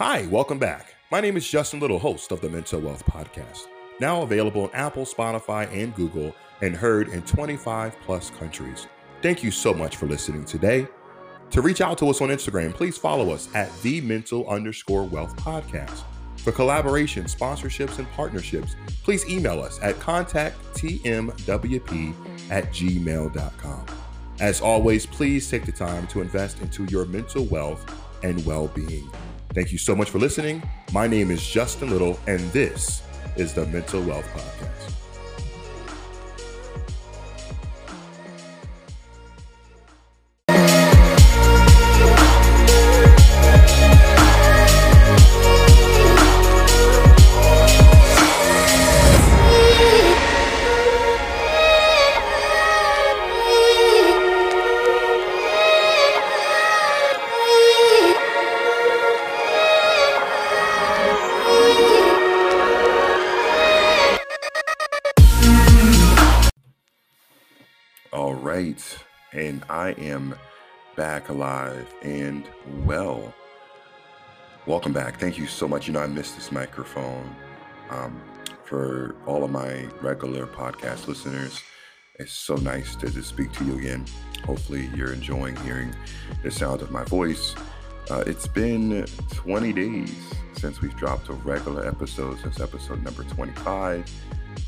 Hi, welcome back. My name is Justin Little, host of the Mental Wealth Podcast, now available on Apple, Spotify, and Google, and heard in 25 plus countries. Thank you so much for listening today. To reach out to us on Instagram, please follow us at the mental underscore wealth podcast. For collaboration, sponsorships, and partnerships, please email us at contacttmwp at gmail.com. As always, please take the time to invest into your mental wealth and well being. Thank you so much for listening. My name is Justin Little, and this is the Mental Wealth Podcast. Am back alive and well. Welcome back. Thank you so much. You know, I missed this microphone. Um, for all of my regular podcast listeners, it's so nice to speak to you again. Hopefully, you're enjoying hearing the sound of my voice. Uh, it's been 20 days since we've dropped a regular episode, since episode number 25,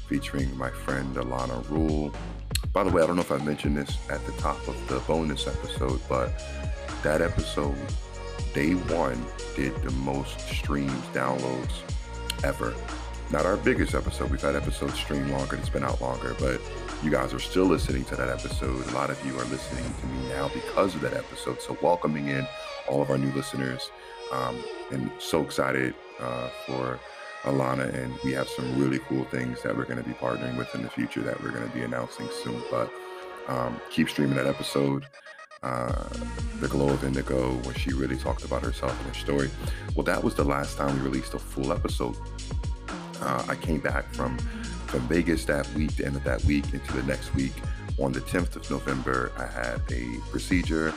featuring my friend Alana Rule. By the way, I don't know if I mentioned this at the top of the bonus episode, but that episode, day one, did the most streams, downloads ever. Not our biggest episode. We've had episodes stream longer, it's been out longer, but you guys are still listening to that episode. A lot of you are listening to me now because of that episode. So, welcoming in all of our new listeners. Um, and so excited uh, for Alana, and we have some really cool things that we're going to be partnering with in the future that we're going to be announcing soon. But um, keep streaming that episode, uh, The Glow of Indigo, where she really talked about herself and her story. Well, that was the last time we released a full episode. Uh, I came back from from Vegas that week, the end of that week, into the next week. On the 10th of November, I had a procedure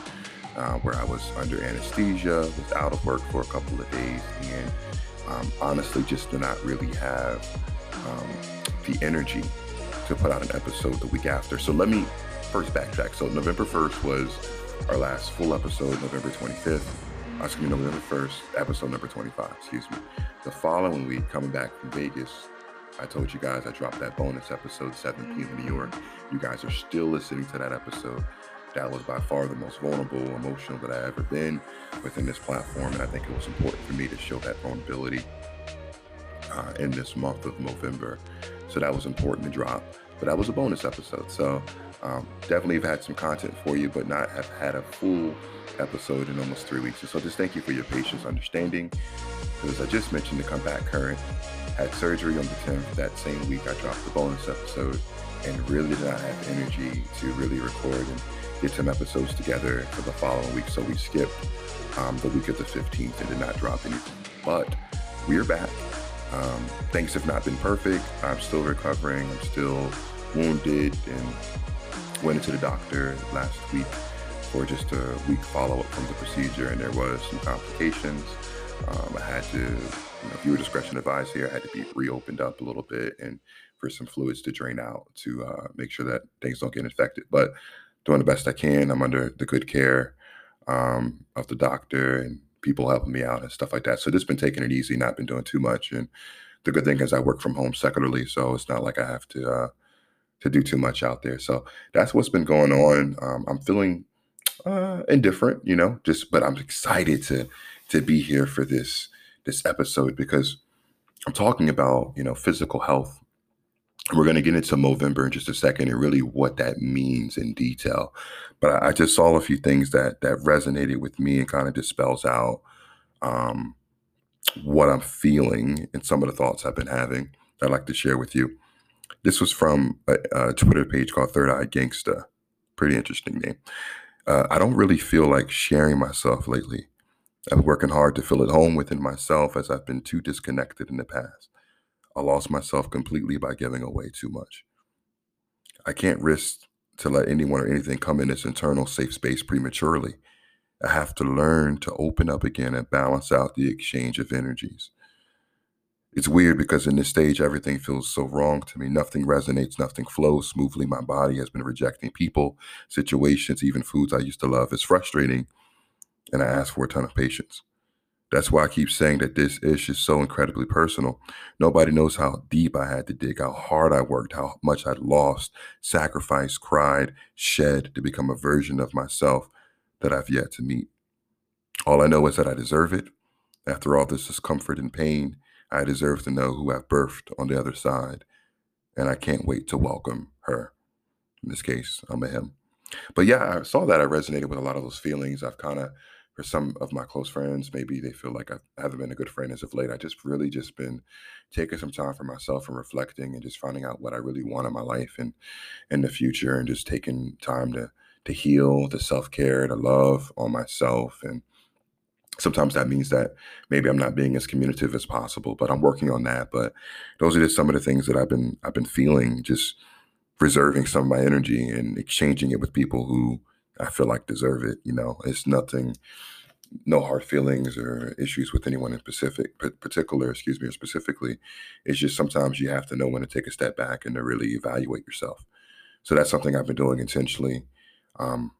uh, where I was under anesthesia, was out of work for a couple of days, and um, honestly just do not really have um, the energy to put out an episode the week after. So let me first backtrack. So November 1st was our last full episode, November 25th. Uh, excuse me, November 1st, episode number 25, excuse me. The following week, coming back from Vegas, I told you guys I dropped that bonus episode, 7 p.m. in New York. You guys are still listening to that episode. That was by far the most vulnerable, emotional that I ever been within this platform, and I think it was important for me to show that vulnerability uh, in this month of November. So that was important to drop. But that was a bonus episode. So um, definitely have had some content for you, but not have had a full episode in almost three weeks. And so just thank you for your patience, understanding. Because I just mentioned to come back current, had surgery on the 10th. That same week, I dropped the bonus episode and really did not have energy to really record and get some episodes together for the following week. So we skipped um, the week of the 15th and did not drop anything. But we're back. Um, things have not been perfect. I'm still recovering. I'm still wounded and went into the doctor last week for just a week follow up from the procedure, and there was some complications. Um, I had to, you know, viewer discretion advised here. I had to be reopened up a little bit and for some fluids to drain out to uh, make sure that things don't get infected. But doing the best I can. I'm under the good care um, of the doctor and people helping me out and stuff like that. So just been taking it easy, not been doing too much. And the good thing is I work from home secularly, so it's not like I have to uh, to do too much out there. So that's what's been going on. Um, I'm feeling uh, indifferent, you know, just but I'm excited to to be here for this this episode because I'm talking about you know physical health. We're going to get into Movember in just a second and really what that means in detail. But I, I just saw a few things that that resonated with me and kind of dispels out um, what I'm feeling and some of the thoughts I've been having. I'd like to share with you. This was from a, a Twitter page called Third Eye Gangsta. Pretty interesting name. Uh, I don't really feel like sharing myself lately. I'm working hard to feel at home within myself as I've been too disconnected in the past. I lost myself completely by giving away too much. I can't risk to let anyone or anything come in this internal safe space prematurely. I have to learn to open up again and balance out the exchange of energies. It's weird because in this stage, everything feels so wrong to me. Nothing resonates, nothing flows smoothly. My body has been rejecting people, situations, even foods I used to love. It's frustrating, and I ask for a ton of patience. That's why I keep saying that this ish is so incredibly personal. Nobody knows how deep I had to dig, how hard I worked, how much I'd lost, sacrificed, cried, shed to become a version of myself that I've yet to meet. All I know is that I deserve it. After all this discomfort and pain, I deserve to know who I've birthed on the other side. And I can't wait to welcome her. In this case, I'm a him. But yeah, I saw that I resonated with a lot of those feelings. I've kind of for some of my close friends, maybe they feel like I haven't been a good friend as of late. I just really just been taking some time for myself and reflecting and just finding out what I really want in my life and in the future and just taking time to to heal, to self-care, to love on myself. And sometimes that means that maybe I'm not being as communicative as possible, but I'm working on that. But those are just some of the things that I've been I've been feeling, just reserving some of my energy and exchanging it with people who I feel like deserve it. You know, it's nothing, no hard feelings or issues with anyone in specific, particular, excuse me, or specifically. It's just sometimes you have to know when to take a step back and to really evaluate yourself. So that's something I've been doing intentionally. Um,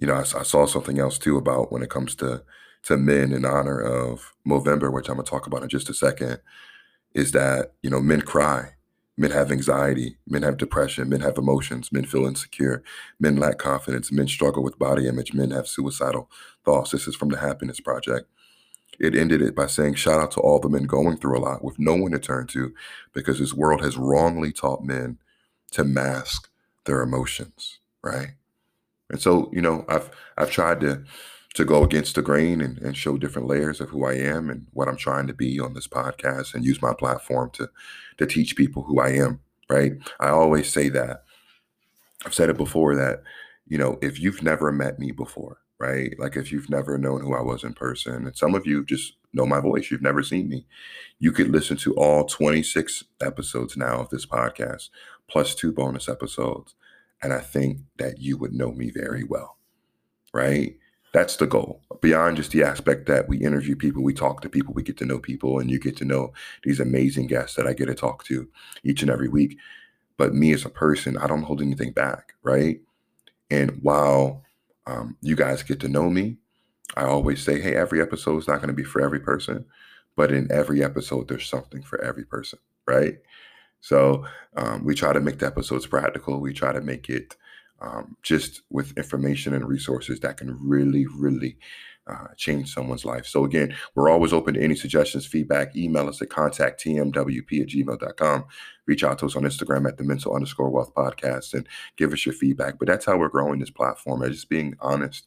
you know, I, I saw something else too about when it comes to to men in honor of Movember, which I'm gonna talk about in just a second, is that you know men cry Men have anxiety, men have depression, men have emotions, men feel insecure, men lack confidence, men struggle with body image, men have suicidal thoughts. This is from the Happiness Project. It ended it by saying, Shout out to all the men going through a lot with no one to turn to because this world has wrongly taught men to mask their emotions, right? And so, you know, I've I've tried to to go against the grain and, and show different layers of who I am and what I'm trying to be on this podcast and use my platform to to teach people who I am, right? I always say that. I've said it before that, you know, if you've never met me before, right? Like if you've never known who I was in person, and some of you just know my voice, you've never seen me, you could listen to all 26 episodes now of this podcast, plus two bonus episodes. And I think that you would know me very well, right? That's the goal. Beyond just the aspect that we interview people, we talk to people, we get to know people, and you get to know these amazing guests that I get to talk to each and every week. But me as a person, I don't hold anything back, right? And while um, you guys get to know me, I always say, hey, every episode is not going to be for every person, but in every episode, there's something for every person, right? So um, we try to make the episodes practical. We try to make it um, just with information and resources that can really, really uh, change someone's life. So again, we're always open to any suggestions, feedback. Email us at contacttmwp at gmail.com. Reach out to us on Instagram at the mental underscore wealth podcast and give us your feedback. But that's how we're growing this platform, by just being honest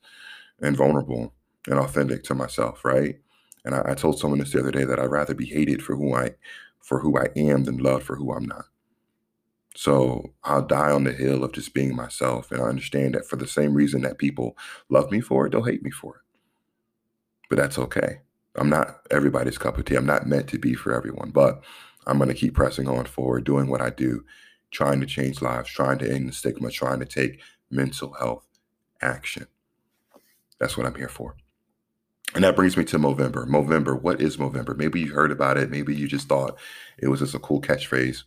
and vulnerable and authentic to myself, right? And I, I told someone this the other day that I'd rather be hated for who I for who I am than loved for who I'm not. So I'll die on the hill of just being myself. And I understand that for the same reason that people love me for it, they'll hate me for it. But that's okay. I'm not everybody's cup of tea. I'm not meant to be for everyone, but I'm going to keep pressing on forward, doing what I do, trying to change lives, trying to end the stigma, trying to take mental health action. That's what I'm here for. And that brings me to Movember. Movember, what is Movember? Maybe you heard about it. Maybe you just thought it was just a cool catchphrase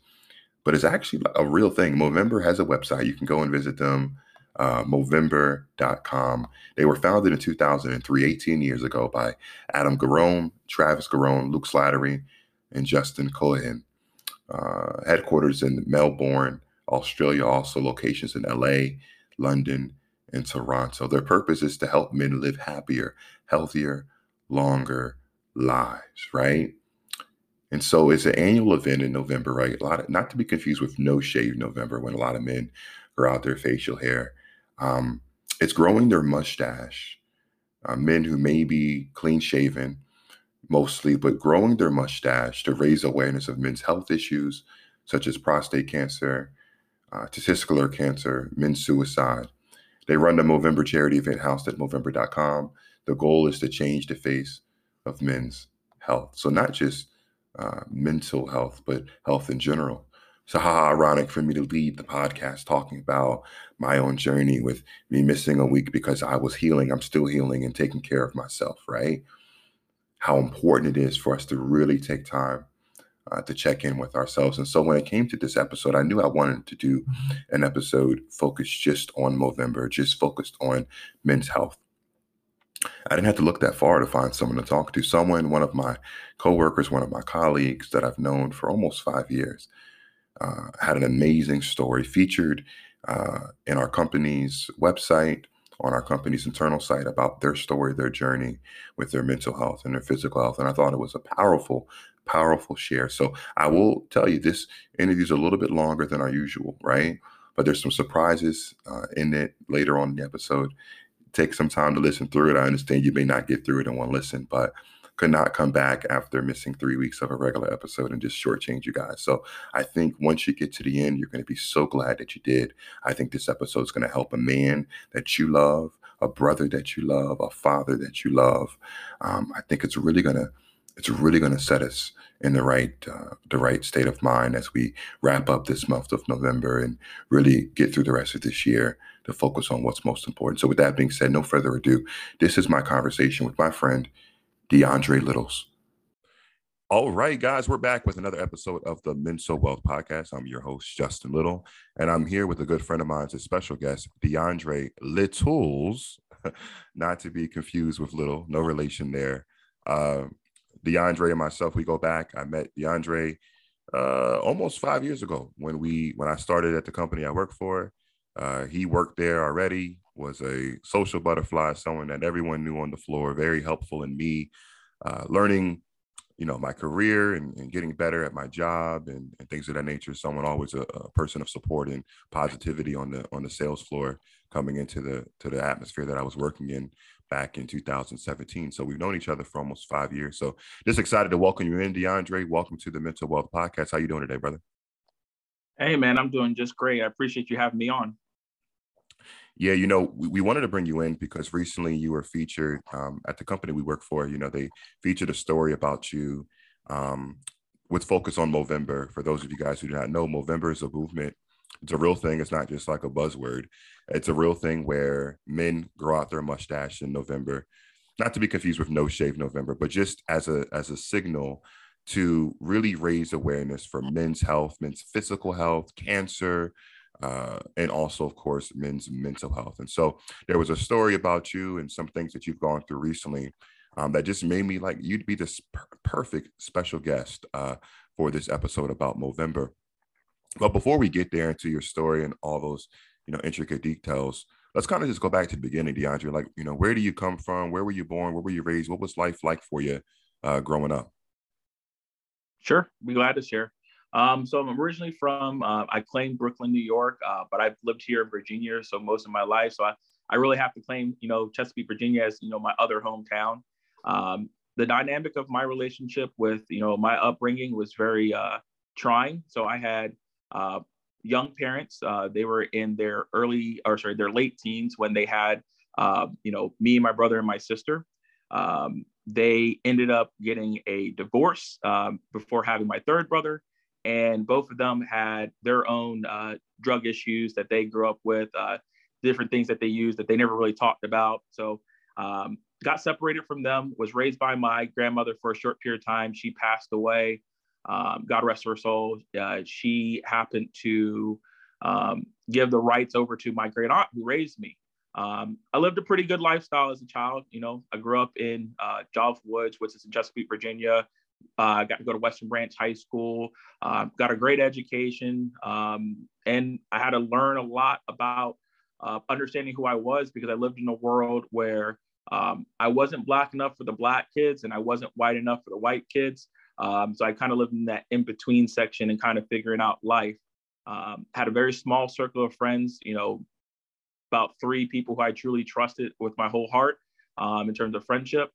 but it's actually a real thing. Movember has a website. You can go and visit them, uh, Movember.com. They were founded in 2003, 18 years ago, by Adam Garone, Travis Garone, Luke Slattery, and Justin Coghlan. Uh, headquarters in Melbourne, Australia, also locations in LA, London, and Toronto. Their purpose is to help men live happier, healthier, longer lives, right? And so it's an annual event in November, right? A lot of, not to be confused with No Shave November when a lot of men grow out their facial hair. Um, it's growing their mustache. Uh, men who may be clean shaven mostly, but growing their mustache to raise awareness of men's health issues such as prostate cancer, uh, testicular cancer, men's suicide. They run the Movember charity event housed at Movember.com. The goal is to change the face of men's health. So not just uh, mental health, but health in general. So how ironic for me to lead the podcast talking about my own journey with me missing a week because I was healing. I'm still healing and taking care of myself, right? How important it is for us to really take time uh, to check in with ourselves. And so when it came to this episode, I knew I wanted to do an episode focused just on Movember, just focused on men's health. I didn't have to look that far to find someone to talk to. Someone, one of my coworkers, one of my colleagues that I've known for almost five years, uh, had an amazing story featured uh, in our company's website, on our company's internal site about their story, their journey with their mental health and their physical health. And I thought it was a powerful, powerful share. So I will tell you this interview is a little bit longer than our usual, right? But there's some surprises uh, in it later on in the episode. Take some time to listen through it. I understand you may not get through it in one listen, but could not come back after missing three weeks of a regular episode and just shortchange you guys. So I think once you get to the end, you're going to be so glad that you did. I think this episode is going to help a man that you love, a brother that you love, a father that you love. Um, I think it's really going to it's really going to set us in the right uh, the right state of mind as we wrap up this month of November and really get through the rest of this year to focus on what's most important. So with that being said, no further ado, this is my conversation with my friend DeAndre Littles. All right, guys, we're back with another episode of the Mental Wealth Podcast. I'm your host, Justin Little, and I'm here with a good friend of mine, a special guest, DeAndre Littles, not to be confused with Little, no relation there. Uh, DeAndre and myself, we go back. I met DeAndre uh, almost five years ago when we when I started at the company I work for. Uh, he worked there already was a social butterfly, someone that everyone knew on the floor, very helpful in me uh, learning, you know, my career and, and, getting better at my job and, and things of that nature. Someone always a, a, person of support and positivity on the on the sales floor coming into the to the atmosphere that I was working in back in 2017. So we've known each other for almost five years. So just excited to welcome you in, DeAndre. Welcome to the Mental Wealth Podcast. How you doing today, brother? Hey man, I'm doing just great. I appreciate you having me on. Yeah, you know, we, we, wanted to bring you in because recently you were featured um, at the company we work for. You know, they featured a story about you um, with focus on Movember. For those of you guys who do not know, Movember is a movement. It's a real thing. It's not just like a buzzword. It's a real thing where men grow out their mustache in November, not to be confused with No Shave November, but just as a as a signal to really raise awareness for men's health, men's physical health, cancer, uh, and also, of course, men's mental health. And so there was a story about you and some things that you've gone through recently um, that just made me like you'd be this per- perfect special guest uh, for this episode about Movember. But before we get there into your story and all those, you know, intricate details, let's kind of just go back to the beginning, DeAndre. Like, you know, where do you come from? Where were you born? Where were you raised? What was life like for you uh, growing up? Sure, be glad to share. Um, so I'm originally from, uh, I claim Brooklyn, New York, uh, but I've lived here in Virginia so most of my life. So I, I really have to claim, you know, Chesapeake, Virginia as, you know, my other hometown. Um, the dynamic of my relationship with, you know, my upbringing was very uh, trying. So I had uh, young parents. Uh, they were in their early, or sorry, their late teens when they had, uh, you know, me, my brother, and my sister. Um, they ended up getting a divorce um, before having my third brother and both of them had their own uh, drug issues that they grew up with, uh, different things that they used that they never really talked about. So um, got separated from them. Was raised by my grandmother for a short period of time. She passed away. Um, God rest her soul. Uh, she happened to um, give the rights over to my great aunt who raised me. Um, I lived a pretty good lifestyle as a child. You know, I grew up in uh, Woods, which is in Chesapeake, Virginia. Uh, got to go to Western Branch High School, uh, got a great education, um, and I had to learn a lot about uh, understanding who I was because I lived in a world where um, I wasn't black enough for the black kids and I wasn't white enough for the white kids. Um, so I kind of lived in that in between section and kind of figuring out life. Um, had a very small circle of friends, you know, about three people who I truly trusted with my whole heart um, in terms of friendship.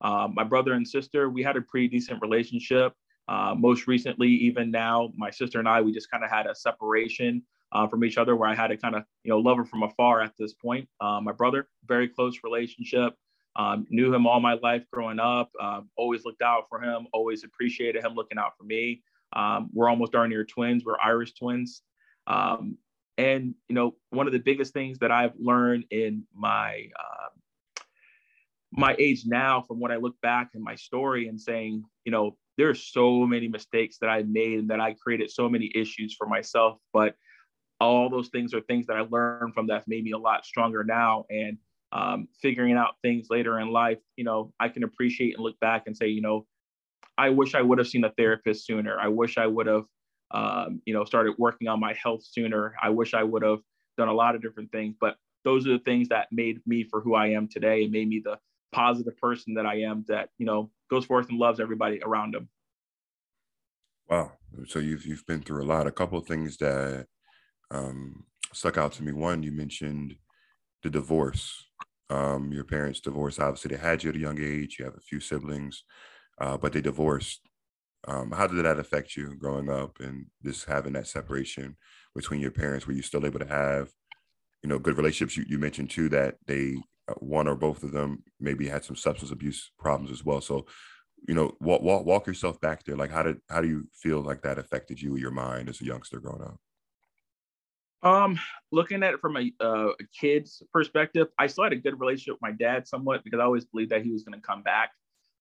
Um, my brother and sister, we had a pretty decent relationship. Uh, most recently, even now, my sister and I, we just kind of had a separation uh, from each other where I had to kind of, you know, love her from afar at this point. Uh, my brother, very close relationship. Um, knew him all my life growing up. Um, always looked out for him. Always appreciated him looking out for me. Um, we're almost darn near twins. We're Irish twins. Um, and you know, one of the biggest things that I've learned in my uh, my age now, from when I look back in my story and saying, you know, there's so many mistakes that I made and that I created so many issues for myself. But all those things are things that I learned from that made me a lot stronger now. And um, figuring out things later in life, you know, I can appreciate and look back and say, you know, I wish I would have seen a therapist sooner. I wish I would have, um, you know, started working on my health sooner. I wish I would have done a lot of different things. But those are the things that made me for who I am today and made me the positive person that I am that, you know, goes forth and loves everybody around him. Wow. So you've you've been through a lot. A couple of things that um, stuck out to me. One, you mentioned the divorce. Um, your parents divorced. Obviously, they had you at a young age. You have a few siblings uh, but they divorced. Um, how did that affect you growing up and just having that separation between your parents? Were you still able to have, you know, good relationships? You, you mentioned too that they, one or both of them, maybe had some substance abuse problems as well. So, you know, walk, walk, walk yourself back there. Like, how did, how do you feel like that affected you, your mind as a youngster growing up? Um, looking at it from a, uh, a kid's perspective, I still had a good relationship with my dad somewhat because I always believed that he was going to come back.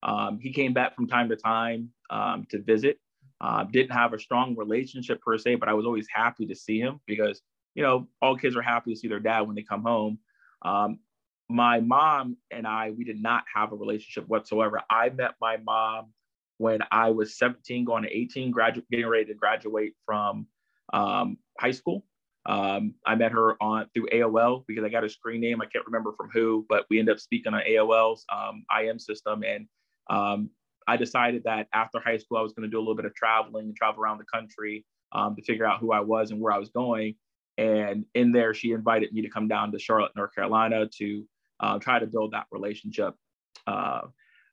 Um, he came back from time to time um, to visit. Uh, didn't have a strong relationship per se, but I was always happy to see him because you know all kids are happy to see their dad when they come home. Um, my mom and I, we did not have a relationship whatsoever. I met my mom when I was 17, going to 18, graduate, getting ready to graduate from um, high school. Um, I met her on through AOL because I got a screen name. I can't remember from who, but we ended up speaking on AOL's um, IM system, and um, I decided that after high school, I was going to do a little bit of traveling and travel around the country um, to figure out who I was and where I was going. And in there, she invited me to come down to Charlotte, North Carolina to uh, try to build that relationship. Uh,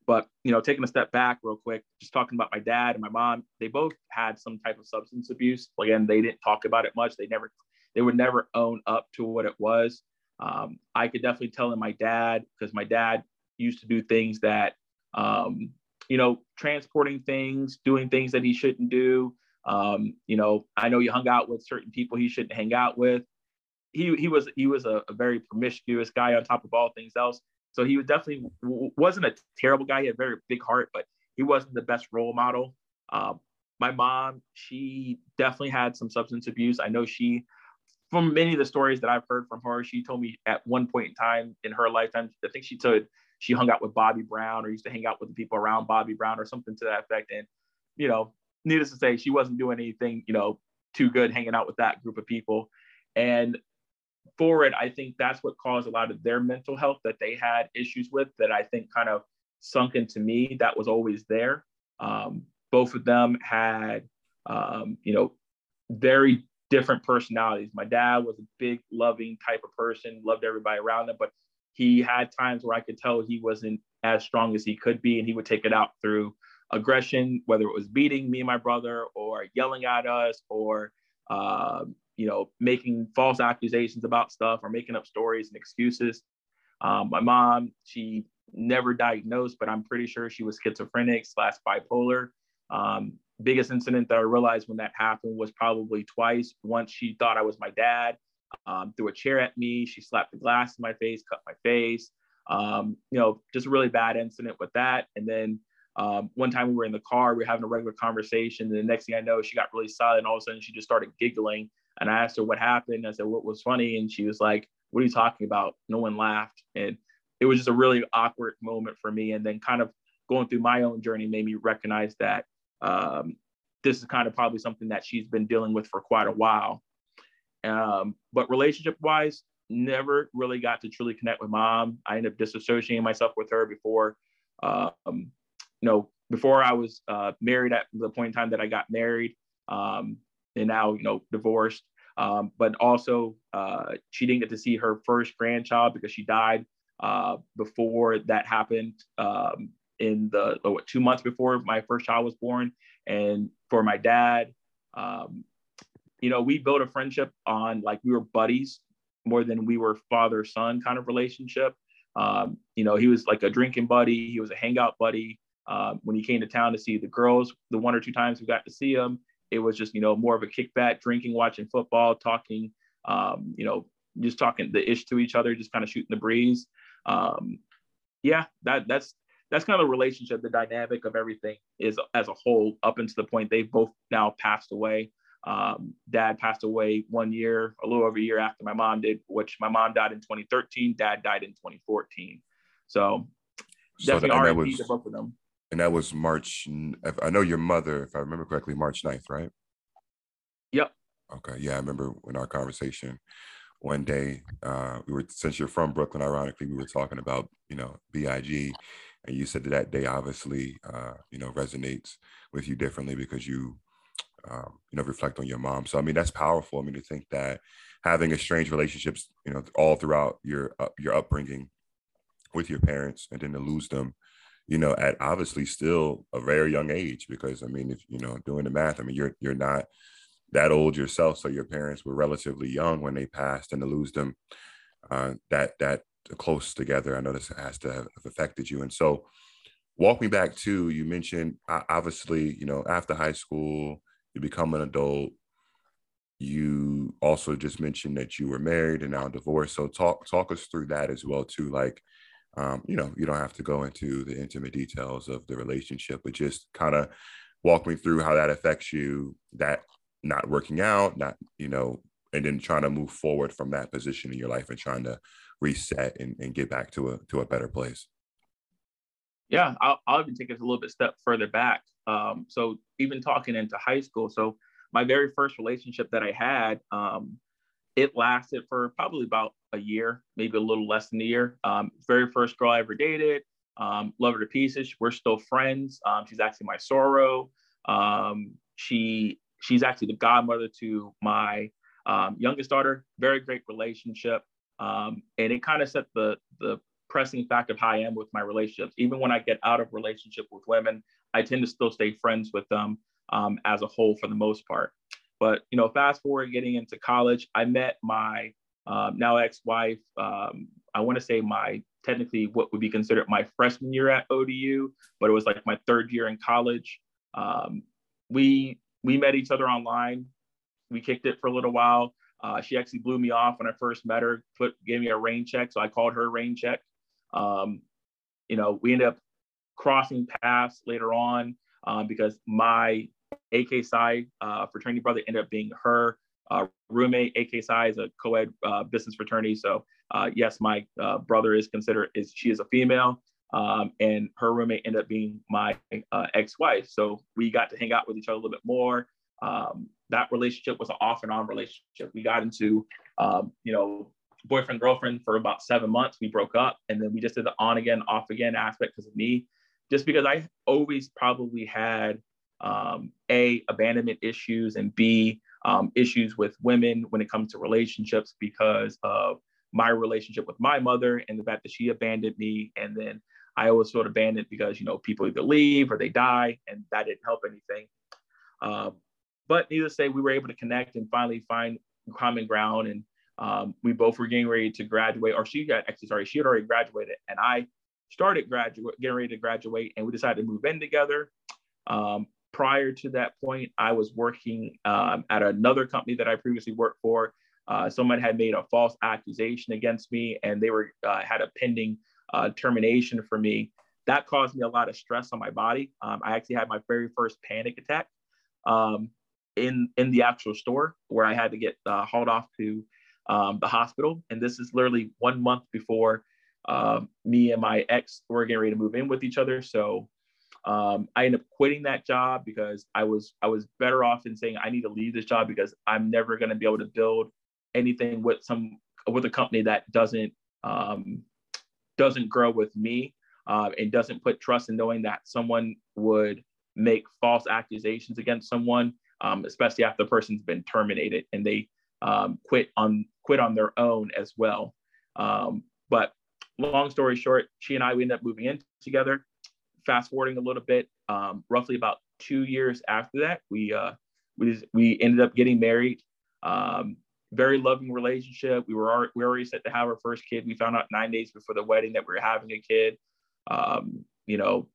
but you know, taking a step back real quick, just talking about my dad and my mom, they both had some type of substance abuse. Again, they didn't talk about it much. They never, they would never own up to what it was. Um, I could definitely tell in my dad because my dad used to do things that um, you know, transporting things, doing things that he shouldn't do. Um, you know, I know he hung out with certain people he shouldn't hang out with. He he was he was a, a very promiscuous guy on top of all things else. So he was definitely wasn't a terrible guy. He had a very big heart, but he wasn't the best role model. Um, my mom, she definitely had some substance abuse. I know she, from many of the stories that I've heard from her, she told me at one point in time in her lifetime, I think she told she hung out with Bobby Brown or used to hang out with the people around Bobby Brown or something to that effect. And, you know, needless to say, she wasn't doing anything, you know, too good hanging out with that group of people. And for it, I think that's what caused a lot of their mental health that they had issues with that I think kind of sunk into me that was always there. Um, both of them had, um, you know, very different personalities. My dad was a big, loving type of person, loved everybody around him, but he had times where I could tell he wasn't as strong as he could be, and he would take it out through aggression, whether it was beating me and my brother, or yelling at us, or uh, you know, making false accusations about stuff, or making up stories and excuses. Um, my mom, she never diagnosed, but I'm pretty sure she was schizophrenic slash bipolar. Um, biggest incident that I realized when that happened was probably twice. Once she thought I was my dad, um, threw a chair at me. She slapped the glass in my face, cut my face. Um, you know, just a really bad incident with that. And then um, one time we were in the car, we were having a regular conversation. And the next thing I know, she got really silent. All of a sudden, she just started giggling. And I asked her what happened. I said, What was funny? And she was like, What are you talking about? No one laughed. And it was just a really awkward moment for me. And then kind of going through my own journey made me recognize that um, this is kind of probably something that she's been dealing with for quite a while. Um, but relationship wise, never really got to truly connect with mom. I ended up disassociating myself with her before, um, you know, before I was uh, married at the point in time that I got married, um, and now you know divorced. Um, but also, uh, she didn't get to see her first grandchild because she died uh, before that happened. Um, in the what, two months before my first child was born, and for my dad, um, you know, we built a friendship on like we were buddies more than we were father son kind of relationship. Um, you know, he was like a drinking buddy, he was a hangout buddy. Uh, when he came to town to see the girls, the one or two times we got to see him, it was just you know more of a kickback, drinking, watching football, talking, um, you know, just talking the ish to each other, just kind of shooting the breeze. Um, yeah, that that's that's kind of the relationship, the dynamic of everything is as a whole up until the point they've both now passed away. Um, dad passed away one year, a little over a year after my mom did, which my mom died in 2013. Dad died in 2014. So, so definitely was, to both of them. And that was March. I know your mother, if I remember correctly, March 9th, right? Yep. Okay. Yeah, I remember in our conversation one day, uh, we were since you're from Brooklyn, ironically, we were talking about you know Big, and you said that that day obviously uh, you know resonates with you differently because you um, you know reflect on your mom. So I mean that's powerful. I mean to think that having estranged relationships, you know, all throughout your uh, your upbringing with your parents, and then to lose them, you know, at obviously still a very young age. Because I mean, if you know, doing the math, I mean, you're you're not that old yourself, so your parents were relatively young when they passed, and to lose them uh, that that close together, I know this has to have affected you. And so, walk me back to you mentioned obviously, you know, after high school, you become an adult. You also just mentioned that you were married and now divorced. So talk talk us through that as well too. Like, um, you know, you don't have to go into the intimate details of the relationship, but just kind of walk me through how that affects you. That not working out, not you know, and then trying to move forward from that position in your life and trying to reset and, and get back to a to a better place. Yeah, I'll, I'll even take it a little bit step further back. Um, so even talking into high school, so my very first relationship that I had, um, it lasted for probably about a year, maybe a little less than a year. Um, very first girl I ever dated, um, love her to pieces. We're still friends. Um, she's actually my soror. Um, she she's actually the godmother to my um, youngest daughter. Very great relationship, um, and it kind of set the the pressing fact of how I am with my relationships. Even when I get out of relationship with women, I tend to still stay friends with them as a whole for the most part. But you know, fast forward getting into college, I met my um, now ex-wife. Um, I want to say my technically what would be considered my freshman year at ODU, but it was like my third year in college. Um, we we met each other online. We kicked it for a little while. Uh, she actually blew me off when I first met her. Put gave me a rain check, so I called her rain check. Um, you know, we ended up crossing paths later on um, because my AK uh, fraternity brother ended up being her uh, roommate. AK is a co-ed uh, business fraternity, so uh, yes, my uh, brother is considered is she is a female, um, and her roommate ended up being my uh, ex-wife. So we got to hang out with each other a little bit more. Um, that relationship was an off and on relationship. We got into, um, you know, boyfriend girlfriend for about seven months. We broke up, and then we just did the on again, off again aspect because of me, just because I always probably had um, a abandonment issues and b um, issues with women when it comes to relationships because of my relationship with my mother and the fact that she abandoned me, and then I always felt abandoned because you know people either leave or they die, and that didn't help anything. Um, but needless to say, we were able to connect and finally find common ground and um, we both were getting ready to graduate, or she got actually sorry, she had already graduated, and I started graduate getting ready to graduate, and we decided to move in together. Um, prior to that point, I was working um, at another company that I previously worked for. Uh, someone had made a false accusation against me, and they were uh, had a pending uh, termination for me. That caused me a lot of stress on my body. Um, I actually had my very first panic attack um, in in the actual store where I had to get uh, hauled off to um, the hospital. And this is literally one month before um, me and my ex were getting ready to move in with each other. So um, I ended up quitting that job because I was I was better off in saying I need to leave this job because I'm never going to be able to build anything with some with a company that doesn't um, doesn't grow with me uh, and doesn't put trust in knowing that someone would make false accusations against someone, um, especially after the person's been terminated and they um, quit on quit on their own as well. Um, but long story short, she and I we ended up moving in together. Fast forwarding a little bit, um, roughly about two years after that, we uh, we we ended up getting married. Um, very loving relationship. We were we were already set to have our first kid. We found out nine days before the wedding that we were having a kid. Um, you know,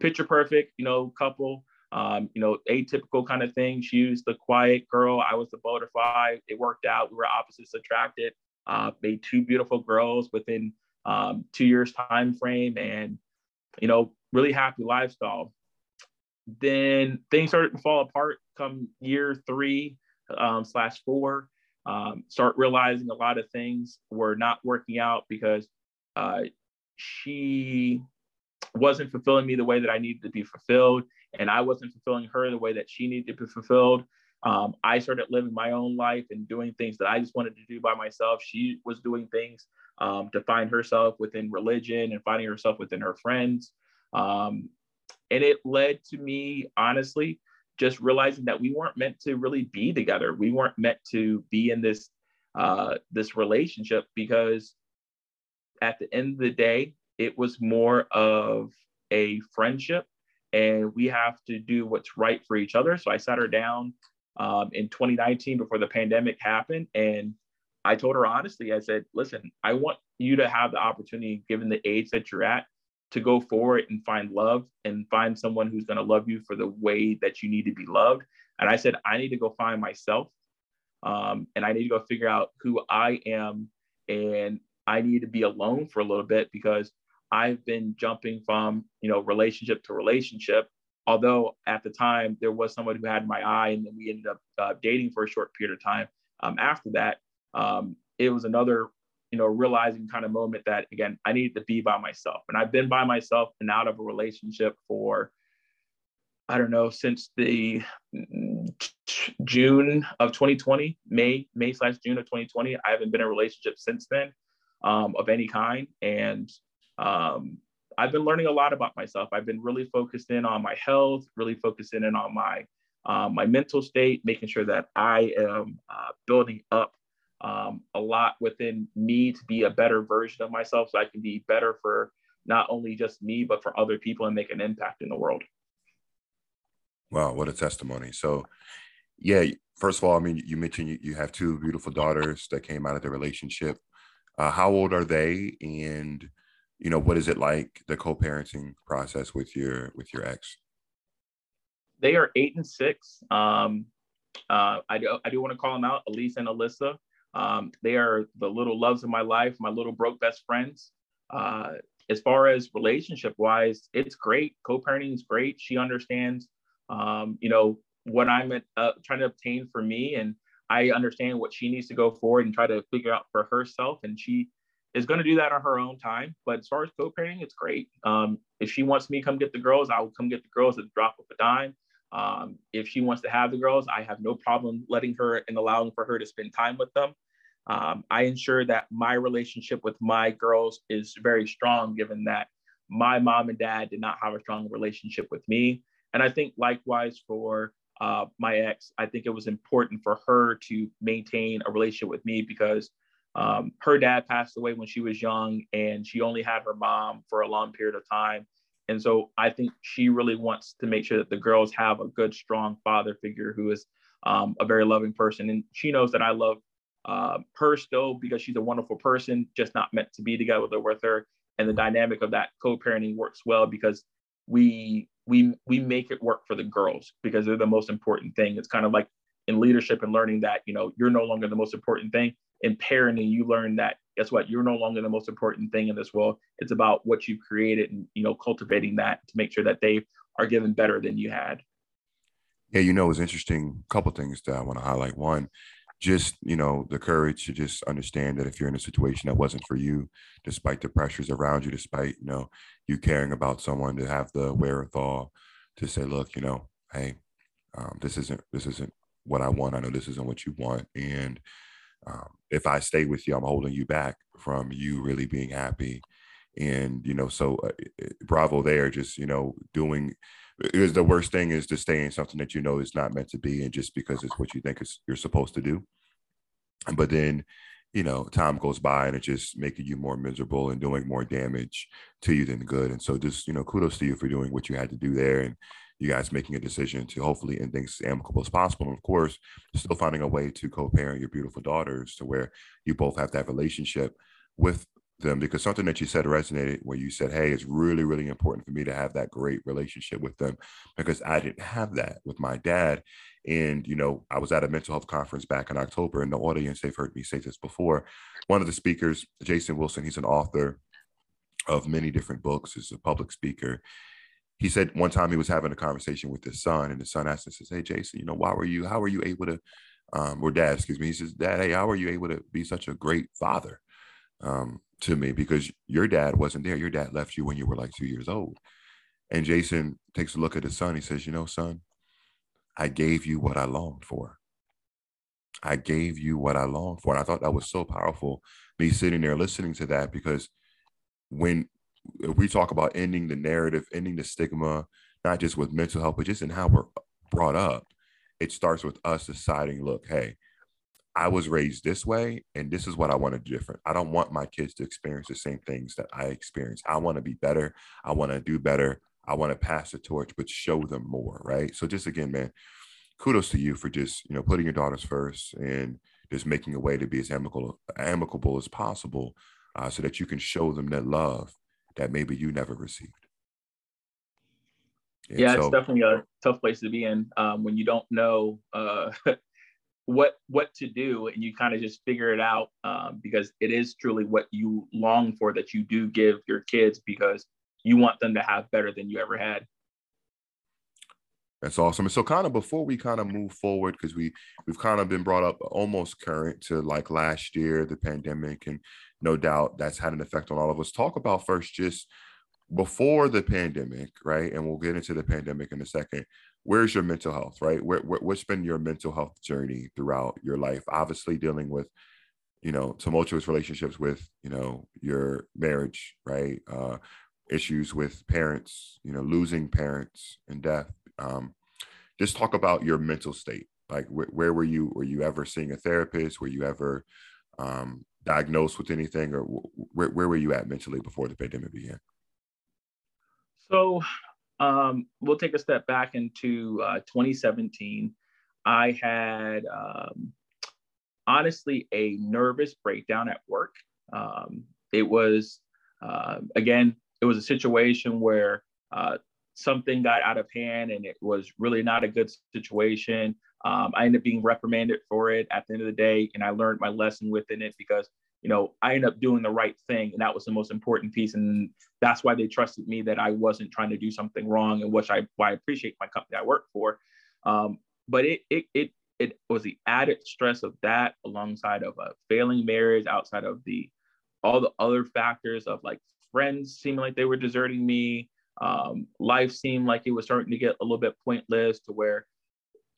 picture perfect, you know, couple. Um, you know, atypical kind of thing. She was the quiet girl. I was the butterfly. It worked out. We were opposites attracted. Uh, made two beautiful girls within um, two years time frame, and you know, really happy lifestyle. Then things started to fall apart come year three um, slash four. Um, start realizing a lot of things were not working out because uh, she wasn't fulfilling me the way that I needed to be fulfilled, and I wasn't fulfilling her the way that she needed to be fulfilled. Um, I started living my own life and doing things that I just wanted to do by myself. She was doing things um, to find herself within religion and finding herself within her friends. Um, and it led to me, honestly, just realizing that we weren't meant to really be together. We weren't meant to be in this uh, this relationship because at the end of the day, it was more of a friendship and we have to do what's right for each other. So I sat her down um, in 2019 before the pandemic happened. And I told her honestly, I said, listen, I want you to have the opportunity, given the age that you're at, to go forward and find love and find someone who's going to love you for the way that you need to be loved. And I said, I need to go find myself. Um, and I need to go figure out who I am. And I need to be alone for a little bit because I've been jumping from, you know, relationship to relationship. Although at the time there was someone who had my eye, and then we ended up uh, dating for a short period of time. Um, after that, um, it was another, you know, realizing kind of moment that again I needed to be by myself, and I've been by myself and out of a relationship for, I don't know, since the June of 2020, May May slash June of 2020. I haven't been in a relationship since then um, of any kind, and um, I've been learning a lot about myself. I've been really focused in on my health, really focusing in on my um, my mental state, making sure that I am uh, building up um, a lot within me to be a better version of myself, so I can be better for not only just me but for other people and make an impact in the world. Wow, what a testimony! So, yeah, first of all, I mean, you mentioned you, you have two beautiful daughters that came out of the relationship. Uh, how old are they, and you know, what is it like the co-parenting process with your with your ex? They are eight and six. Um, uh, I do I do want to call them out, Elise and Alyssa. Um, they are the little loves of my life, my little broke best friends. Uh, as far as relationship wise, it's great. Co-parenting is great. She understands, um, you know, what I'm uh, trying to obtain for me, and I understand what she needs to go forward and try to figure out for herself. And she is going to do that on her own time. But as far as co-parenting, it's great. Um, if she wants me to come get the girls, I will come get the girls at the drop of a dime. Um, if she wants to have the girls, I have no problem letting her and allowing for her to spend time with them. Um, I ensure that my relationship with my girls is very strong, given that my mom and dad did not have a strong relationship with me. And I think likewise for uh, my ex, I think it was important for her to maintain a relationship with me because um, her dad passed away when she was young, and she only had her mom for a long period of time. And so I think she really wants to make sure that the girls have a good, strong father figure who is um, a very loving person. And she knows that I love uh, her still because she's a wonderful person, just not meant to be together with her. And the dynamic of that co-parenting works well because we we we make it work for the girls because they're the most important thing. It's kind of like in leadership and learning that you know you're no longer the most important thing in parenting, you learn that guess what? You're no longer the most important thing in this world. It's about what you've created and you know cultivating that to make sure that they are given better than you had. Yeah, you know, it's interesting. A couple things that I want to highlight. One, just you know, the courage to just understand that if you're in a situation that wasn't for you, despite the pressures around you, despite you know you caring about someone, to have the wherewithal to say, look, you know, hey, um, this isn't this isn't what I want. I know this isn't what you want, and um, if I stay with you, I'm holding you back from you really being happy. And, you know, so uh, bravo there, just, you know, doing is the worst thing is to stay in something that you know is not meant to be and just because it's what you think is you're supposed to do. But then, you know, time goes by and it's just making you more miserable and doing more damage to you than good. And so just, you know, kudos to you for doing what you had to do there and you guys making a decision to hopefully end things as amicable as possible. And of course, still finding a way to co-parent your beautiful daughters to where you both have that relationship with them because something that you said resonated where you said, Hey, it's really, really important for me to have that great relationship with them because I didn't have that with my dad. And, you know, I was at a mental health conference back in October, and the audience, they've heard me say this before. One of the speakers, Jason Wilson, he's an author of many different books, he's a public speaker. He said one time he was having a conversation with his son, and his son asked him, says, Hey, Jason, you know, why were you, how were you able to, um, or dad, excuse me, he says, Dad, hey, how were you able to be such a great father? Um, to me because your dad wasn't there. Your dad left you when you were like two years old. And Jason takes a look at his son. He says, You know, son, I gave you what I longed for. I gave you what I longed for. And I thought that was so powerful, me sitting there listening to that, because when we talk about ending the narrative, ending the stigma, not just with mental health, but just in how we're brought up, it starts with us deciding, look, hey, I was raised this way, and this is what I want to do different. I don't want my kids to experience the same things that I experienced. I want to be better. I want to do better. I want to pass the torch, but show them more, right? So just again, man, kudos to you for just you know putting your daughters first and just making a way to be as amicable amicable as possible, uh, so that you can show them that love that maybe you never received. And yeah, so, it's definitely a tough place to be in um, when you don't know uh, what what to do and you kind of just figure it out um, because it is truly what you long for that you do give your kids because you want them to have better than you ever had that's awesome and so kind of before we kind of move forward because we we've kind of been brought up almost current to like last year the pandemic and no doubt that's had an effect on all of us talk about first just before the pandemic right and we'll get into the pandemic in a second where's your mental health, right? Where, where, what's been your mental health journey throughout your life? Obviously, dealing with, you know, tumultuous relationships with, you know, your marriage, right? Uh, issues with parents, you know, losing parents and death. Um, just talk about your mental state. Like, wh- where were you? Were you ever seeing a therapist? Were you ever um, diagnosed with anything, or where, where were you at mentally before the pandemic began? So um, we'll take a step back into uh, 2017. I had um, honestly a nervous breakdown at work. Um, it was, uh, again, it was a situation where uh, something got out of hand and it was really not a good situation. Um, I ended up being reprimanded for it at the end of the day, and I learned my lesson within it because you know, I ended up doing the right thing. And that was the most important piece. And that's why they trusted me that I wasn't trying to do something wrong and which I, why I appreciate my company I work for. Um, but it, it, it, it was the added stress of that alongside of a failing marriage, outside of the, all the other factors of like friends seeming like they were deserting me. Um, life seemed like it was starting to get a little bit pointless to where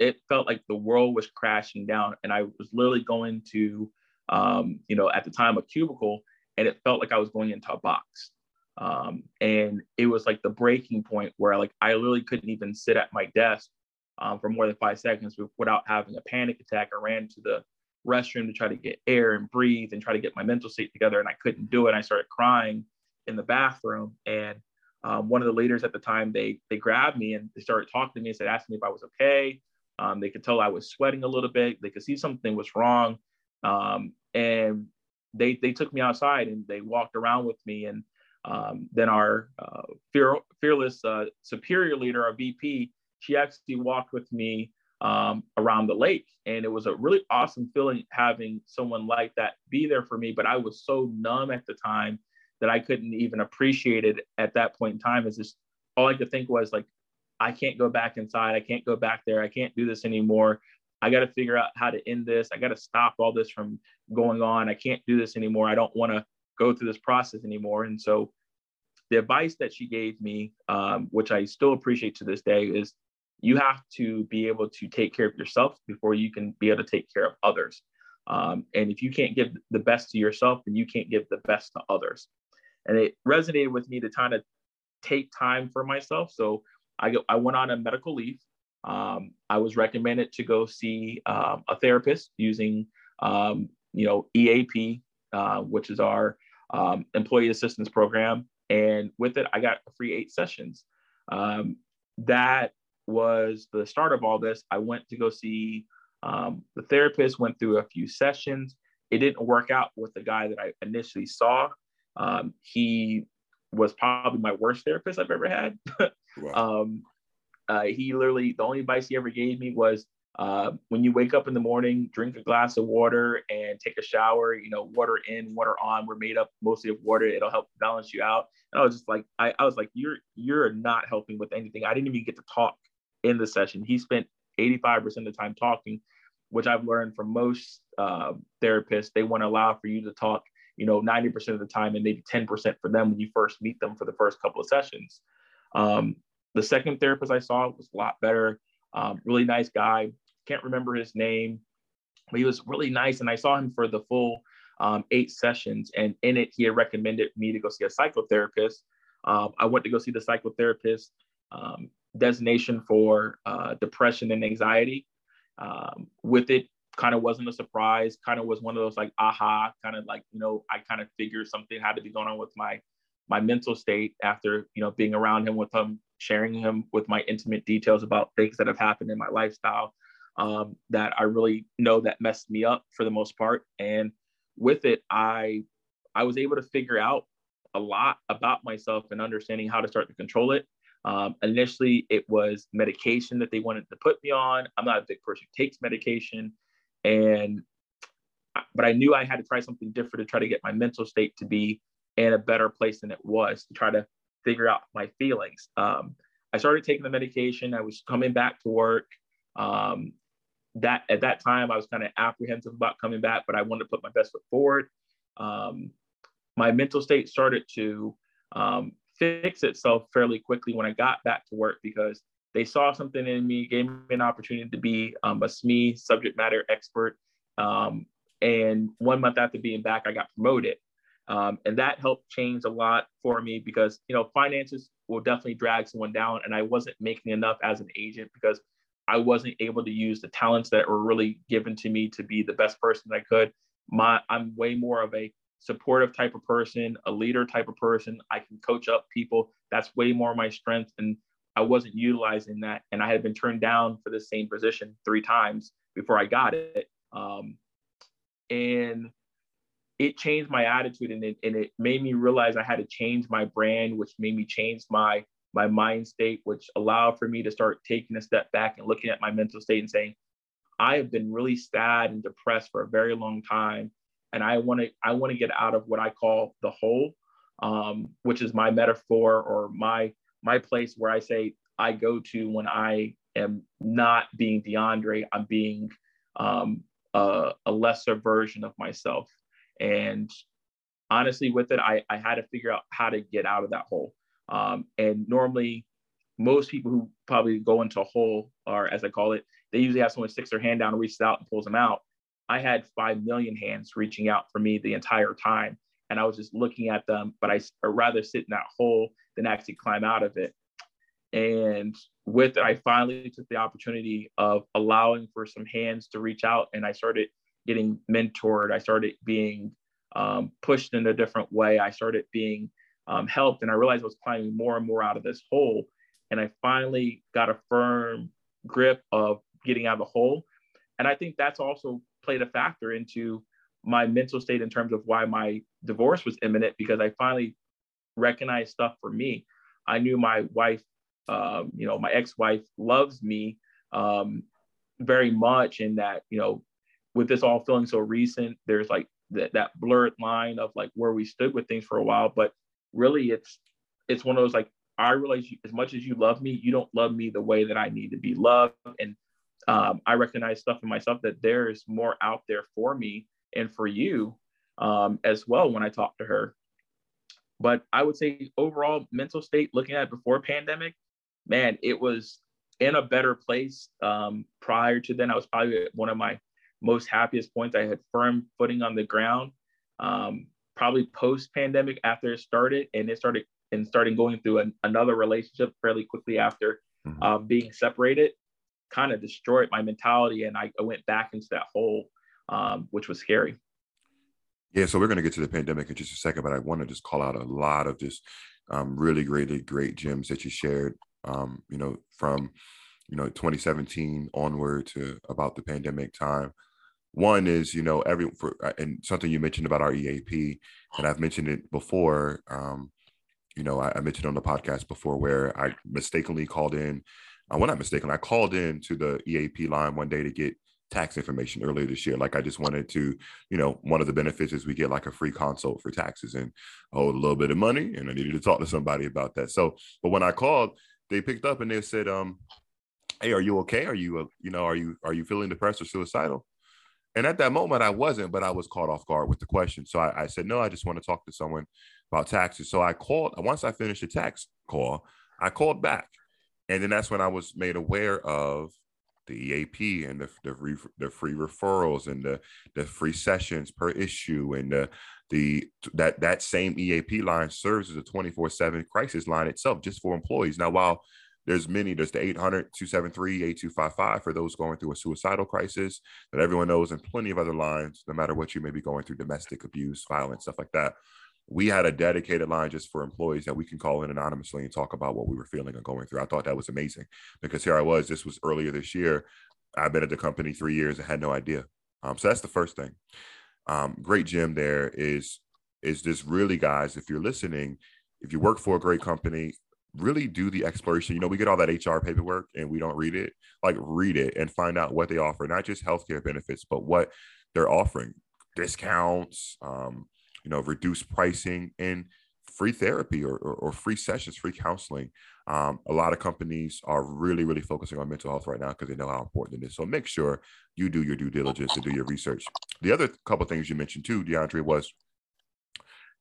it felt like the world was crashing down. And I was literally going to, um, you know, at the time a cubicle, and it felt like I was going into a box. Um, and it was like the breaking point where like I literally couldn't even sit at my desk um, for more than five seconds without having a panic attack. I ran to the restroom to try to get air and breathe and try to get my mental state together, and I couldn't do it. I started crying in the bathroom, and um, one of the leaders at the time they they grabbed me and they started talking to me and said asking me if I was okay. Um, they could tell I was sweating a little bit. They could see something was wrong. Um, and they they took me outside and they walked around with me and um, then our uh, fear, fearless uh, superior leader our vp she actually walked with me um, around the lake and it was a really awesome feeling having someone like that be there for me but i was so numb at the time that i couldn't even appreciate it at that point in time it's just all i could think was like i can't go back inside i can't go back there i can't do this anymore I got to figure out how to end this. I got to stop all this from going on. I can't do this anymore. I don't want to go through this process anymore. And so the advice that she gave me, um, which I still appreciate to this day, is you have to be able to take care of yourself before you can be able to take care of others. Um, and if you can't give the best to yourself, then you can't give the best to others. And it resonated with me to kind of take time for myself. So I, I went on a medical leave um, I was recommended to go see um, a therapist using, um, you know, EAP, uh, which is our um, employee assistance program. And with it, I got free eight sessions. Um, that was the start of all this. I went to go see um, the therapist, went through a few sessions. It didn't work out with the guy that I initially saw. He was probably my worst therapist I've ever had. um, uh, he literally, the only advice he ever gave me was uh, when you wake up in the morning, drink a glass of water and take a shower. You know, water in, water on. We're made up mostly of water. It'll help balance you out. And I was just like, I, I was like, you're you're not helping with anything. I didn't even get to talk in the session. He spent 85% of the time talking, which I've learned from most uh, therapists. They want to allow for you to talk, you know, 90% of the time and maybe 10% for them when you first meet them for the first couple of sessions. Um, the second therapist I saw was a lot better. Um, really nice guy. Can't remember his name, but he was really nice. And I saw him for the full um, eight sessions. And in it, he had recommended me to go see a psychotherapist. Um, I went to go see the psychotherapist um, designation for uh, depression and anxiety. Um, with it, kind of wasn't a surprise. Kind of was one of those like aha, kind of like you know I kind of figured something had to be going on with my my mental state after you know being around him with him, sharing him with my intimate details about things that have happened in my lifestyle um, that I really know that messed me up for the most part. And with it, I I was able to figure out a lot about myself and understanding how to start to control it. Um, initially, it was medication that they wanted to put me on. I'm not a big person who takes medication, and but I knew I had to try something different to try to get my mental state to be in a better place than it was to try to figure out my feelings. Um, I started taking the medication. I was coming back to work. Um, that at that time, I was kind of apprehensive about coming back, but I wanted to put my best foot forward. Um, my mental state started to um, fix itself fairly quickly when I got back to work because they saw something in me, gave me an opportunity to be um, a SME subject matter expert. Um, and one month after being back, I got promoted. Um, and that helped change a lot for me because, you know, finances will definitely drag someone down. And I wasn't making enough as an agent because I wasn't able to use the talents that were really given to me to be the best person I could. My, I'm way more of a supportive type of person, a leader type of person. I can coach up people. That's way more my strength. And I wasn't utilizing that. And I had been turned down for the same position three times before I got it. Um, and it changed my attitude and it, and it made me realize I had to change my brand, which made me change my my mind state, which allowed for me to start taking a step back and looking at my mental state and saying, I have been really sad and depressed for a very long time and I want to I want to get out of what I call the hole, um, which is my metaphor or my my place where I say I go to when I am not being DeAndre, I'm being um, a, a, lesser version of myself. And honestly, with it, I, I had to figure out how to get out of that hole. Um, and normally, most people who probably go into a hole, or as I call it, they usually have someone sticks their hand down, reaches out, and pulls them out. I had 5 million hands reaching out for me the entire time. And I was just looking at them, but I rather sit in that hole than actually climb out of it. And with it, I finally took the opportunity of allowing for some hands to reach out and I started getting mentored. I started being um, pushed in a different way. I started being um, helped and I realized I was climbing more and more out of this hole. And I finally got a firm grip of getting out of the hole. And I think that's also played a factor into my mental state in terms of why my divorce was imminent because I finally recognized stuff for me. I knew my wife, um, you know, my ex-wife loves me um, very much, and that you know, with this all feeling so recent, there's like that that blurred line of like where we stood with things for a while. But really, it's it's one of those like I realize you, as much as you love me, you don't love me the way that I need to be loved, and um, I recognize stuff in myself that there is more out there for me and for you um, as well when I talk to her. But I would say overall mental state, looking at before pandemic, man, it was in a better place. Um, prior to then, I was probably one of my most happiest points. I had firm footing on the ground. Um, probably post pandemic after it started, and it started and starting going through an, another relationship fairly quickly after mm-hmm. uh, being separated kind of destroyed my mentality and I, I went back into that hole, um, which was scary. Yeah, so we're going to get to the pandemic in just a second, but I want to just call out a lot of just um, really great, great gems that you shared. Um, you know, from you know 2017 onward to about the pandemic time. One is you know every for uh, and something you mentioned about our EAP, and I've mentioned it before. Um, you know, I, I mentioned on the podcast before where I mistakenly called in. Uh, well, not mistaken. I called in to the EAP line one day to get tax information earlier this year. Like I just wanted to, you know, one of the benefits is we get like a free consult for taxes and owed a little bit of money, and I needed to talk to somebody about that. So, but when I called, they picked up and they said, um, "Hey, are you okay? Are you, uh, you know, are you are you feeling depressed or suicidal?" And at that moment, I wasn't, but I was caught off guard with the question. So I, I said, "No, I just want to talk to someone about taxes." So I called. Once I finished the tax call, I called back, and then that's when I was made aware of the EAP and the the, re, the free referrals and the the free sessions per issue and the the that that same EAP line serves as a 24/7 crisis line itself just for employees. Now while there's many there's the 800-273-8255 for those going through a suicidal crisis that everyone knows and plenty of other lines no matter what you may be going through domestic abuse violence stuff like that we had a dedicated line just for employees that we can call in anonymously and talk about what we were feeling and going through. I thought that was amazing because here I was, this was earlier this year. I've been at the company three years and had no idea. Um, so that's the first thing. Um, great gym there is is this really guys, if you're listening, if you work for a great company, really do the exploration. You know, we get all that HR paperwork and we don't read it. Like read it and find out what they offer, not just healthcare benefits, but what they're offering, discounts, um, you know, reduced pricing and free therapy or, or, or free sessions, free counseling. Um, a lot of companies are really, really focusing on mental health right now because they know how important it is. So make sure you do your due diligence and do your research. The other couple things you mentioned too, DeAndre, was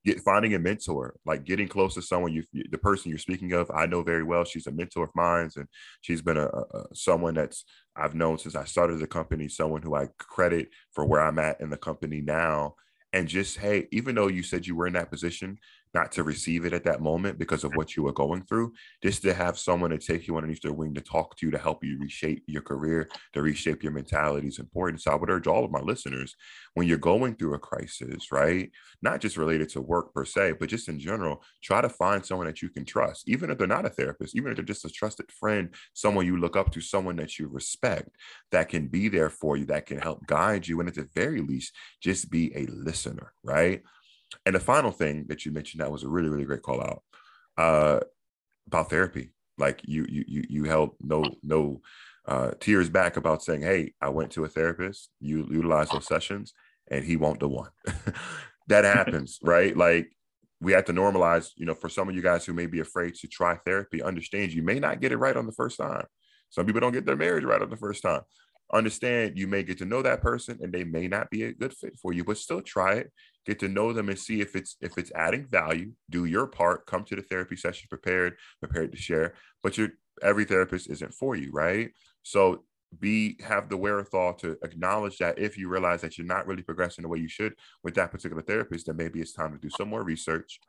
get finding a mentor, like getting close to someone you, the person you're speaking of. I know very well. She's a mentor of mine, and she's been a, a someone that's I've known since I started the company. Someone who I credit for where I'm at in the company now and just hey even though you said you were in that position not to receive it at that moment because of what you were going through, just to have someone to take you underneath their wing to talk to you, to help you reshape your career, to reshape your mentality is important. So I would urge all of my listeners when you're going through a crisis, right? Not just related to work per se, but just in general, try to find someone that you can trust, even if they're not a therapist, even if they're just a trusted friend, someone you look up to, someone that you respect that can be there for you, that can help guide you. And at the very least, just be a listener, right? And the final thing that you mentioned that was a really, really great call out uh, about therapy. Like you, you, you, you held no, no uh, tears back about saying, "Hey, I went to a therapist. You utilize those sessions, and he won't the one." that happens, right? Like we have to normalize. You know, for some of you guys who may be afraid to try therapy, understand you may not get it right on the first time. Some people don't get their marriage right on the first time understand you may get to know that person and they may not be a good fit for you but still try it get to know them and see if it's if it's adding value. Do your part. Come to the therapy session prepared prepared to share but your every therapist isn't for you right? So be have the wherewithal to acknowledge that if you realize that you're not really progressing the way you should with that particular therapist then maybe it's time to do some more research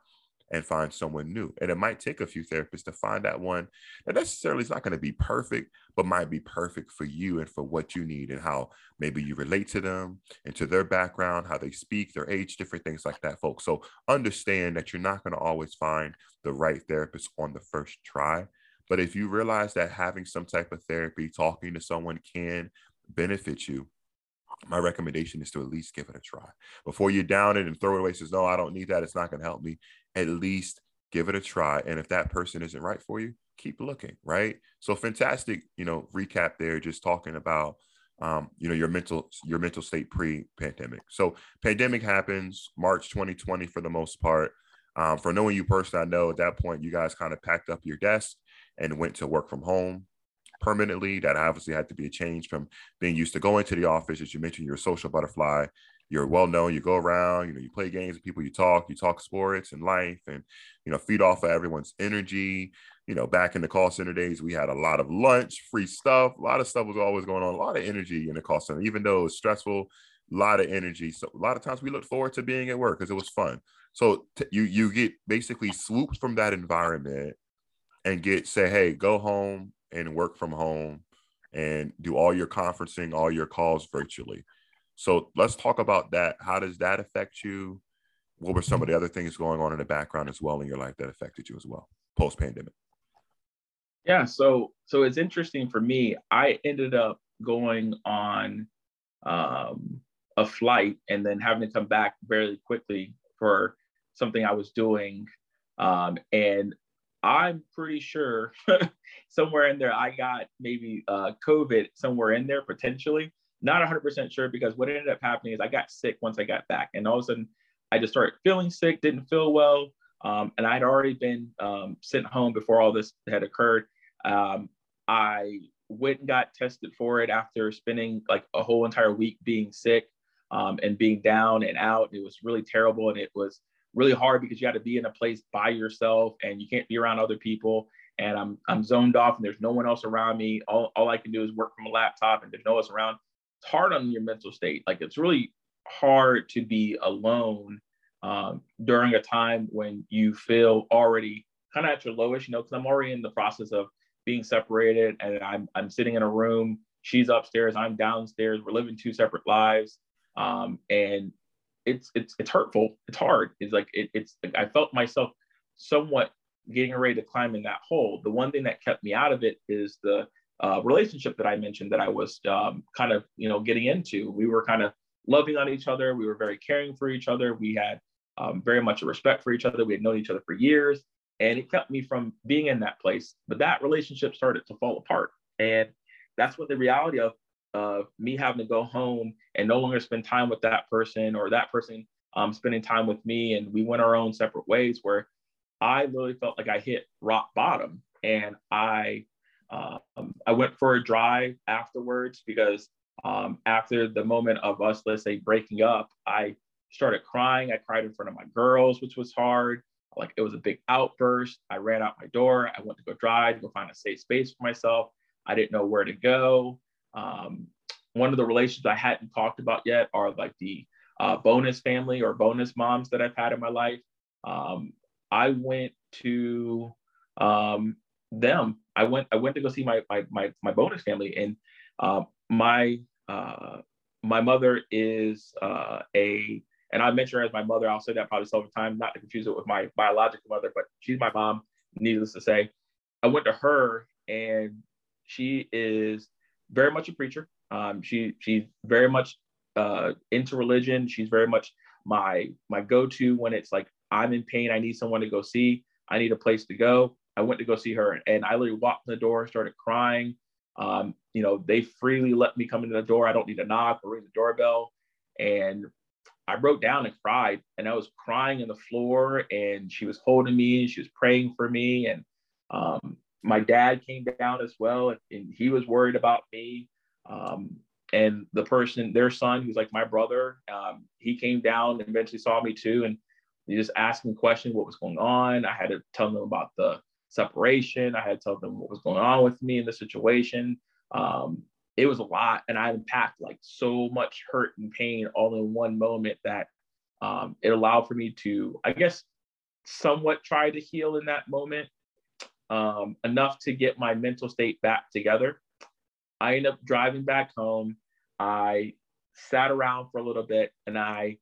and find someone new. And it might take a few therapists to find that one that necessarily is not going to be perfect, but might be perfect for you and for what you need and how maybe you relate to them and to their background, how they speak, their age, different things like that, folks. So understand that you're not going to always find the right therapist on the first try. But if you realize that having some type of therapy, talking to someone can benefit you, my recommendation is to at least give it a try before you down it and throw it away. Says, no, I don't need that. It's not going to help me at least give it a try. And if that person isn't right for you, keep looking, right? So fantastic, you know, recap there, just talking about um, you know, your mental your mental state pre-pandemic. So pandemic happens March 2020 for the most part. Um, for knowing you personally, I know at that point you guys kind of packed up your desk and went to work from home permanently. That obviously had to be a change from being used to going to the office. As you mentioned, you're a social butterfly you're well known. You go around, you know, you play games with people, you talk, you talk sports and life, and you know, feed off of everyone's energy. You know, back in the call center days, we had a lot of lunch, free stuff. A lot of stuff was always going on. A lot of energy in the call center, even though it was stressful. A lot of energy. So a lot of times we looked forward to being at work because it was fun. So t- you you get basically swooped from that environment and get say, hey, go home and work from home and do all your conferencing, all your calls virtually. So let's talk about that. How does that affect you? What were some of the other things going on in the background as well in your life that affected you as well post pandemic? Yeah, so so it's interesting for me. I ended up going on um, a flight and then having to come back very quickly for something I was doing. Um, and I'm pretty sure somewhere in there I got maybe uh, COVID somewhere in there potentially. Not 100% sure because what ended up happening is I got sick once I got back, and all of a sudden I just started feeling sick, didn't feel well, um, and I'd already been um, sent home before all this had occurred. Um, I went and got tested for it after spending like a whole entire week being sick um, and being down and out. It was really terrible, and it was really hard because you had to be in a place by yourself and you can't be around other people. And I'm I'm zoned off, and there's no one else around me. All all I can do is work from a laptop, and there's no one else around. It's hard on your mental state. Like it's really hard to be alone um, during a time when you feel already kind of at your lowest, you know, because I'm already in the process of being separated and I'm, I'm sitting in a room. She's upstairs, I'm downstairs. We're living two separate lives. Um, and it's, it's, it's hurtful. It's hard. It's like, it, it's, I felt myself somewhat getting ready to climb in that hole. The one thing that kept me out of it is the uh, relationship that I mentioned that I was um, kind of, you know, getting into. We were kind of loving on each other. We were very caring for each other. We had um, very much a respect for each other. We had known each other for years, and it kept me from being in that place. But that relationship started to fall apart, and that's what the reality of of me having to go home and no longer spend time with that person or that person um, spending time with me, and we went our own separate ways. Where I literally felt like I hit rock bottom, and I um, I went for a drive afterwards because um, after the moment of us, let's say, breaking up, I started crying. I cried in front of my girls, which was hard. Like it was a big outburst. I ran out my door. I went to go drive, to go find a safe space for myself. I didn't know where to go. Um, one of the relationships I hadn't talked about yet are like the uh, bonus family or bonus moms that I've had in my life. Um, I went to um, them. I went. I went to go see my my my, my bonus family, and uh, my uh, my mother is uh, a and I mention her as my mother. I'll say that probably several times, not to confuse it with my biological mother, but she's my mom, needless to say. I went to her and she is very much a preacher. Um, she she's very much uh, into religion. She's very much my my go-to when it's like I'm in pain. I need someone to go see. I need a place to go. I went to go see her, and I literally walked in the door, started crying. Um, you know, they freely let me come into the door. I don't need to knock or ring the doorbell. And I broke down and cried, and I was crying on the floor, and she was holding me, and she was praying for me, and um, my dad came down as well, and, he was worried about me. Um, and the person, their son, who's like my brother, um, he came down and eventually saw me too, and he just asked me questions, what was going on. I had to tell them about the separation. I had to tell them what was going on with me in the situation. Um, it was a lot and i unpacked like so much hurt and pain all in one moment that um, it allowed for me to i guess somewhat try to heal in that moment um, enough to get my mental state back together i ended up driving back home i sat around for a little bit and i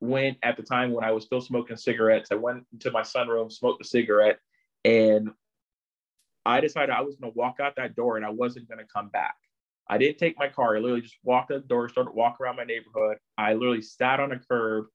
went at the time when i was still smoking cigarettes i went into my sunroom smoked a cigarette and i decided i was going to walk out that door and i wasn't going to come back I didn't take my car. I literally just walked out the door, started walking around my neighborhood. I literally sat on a curb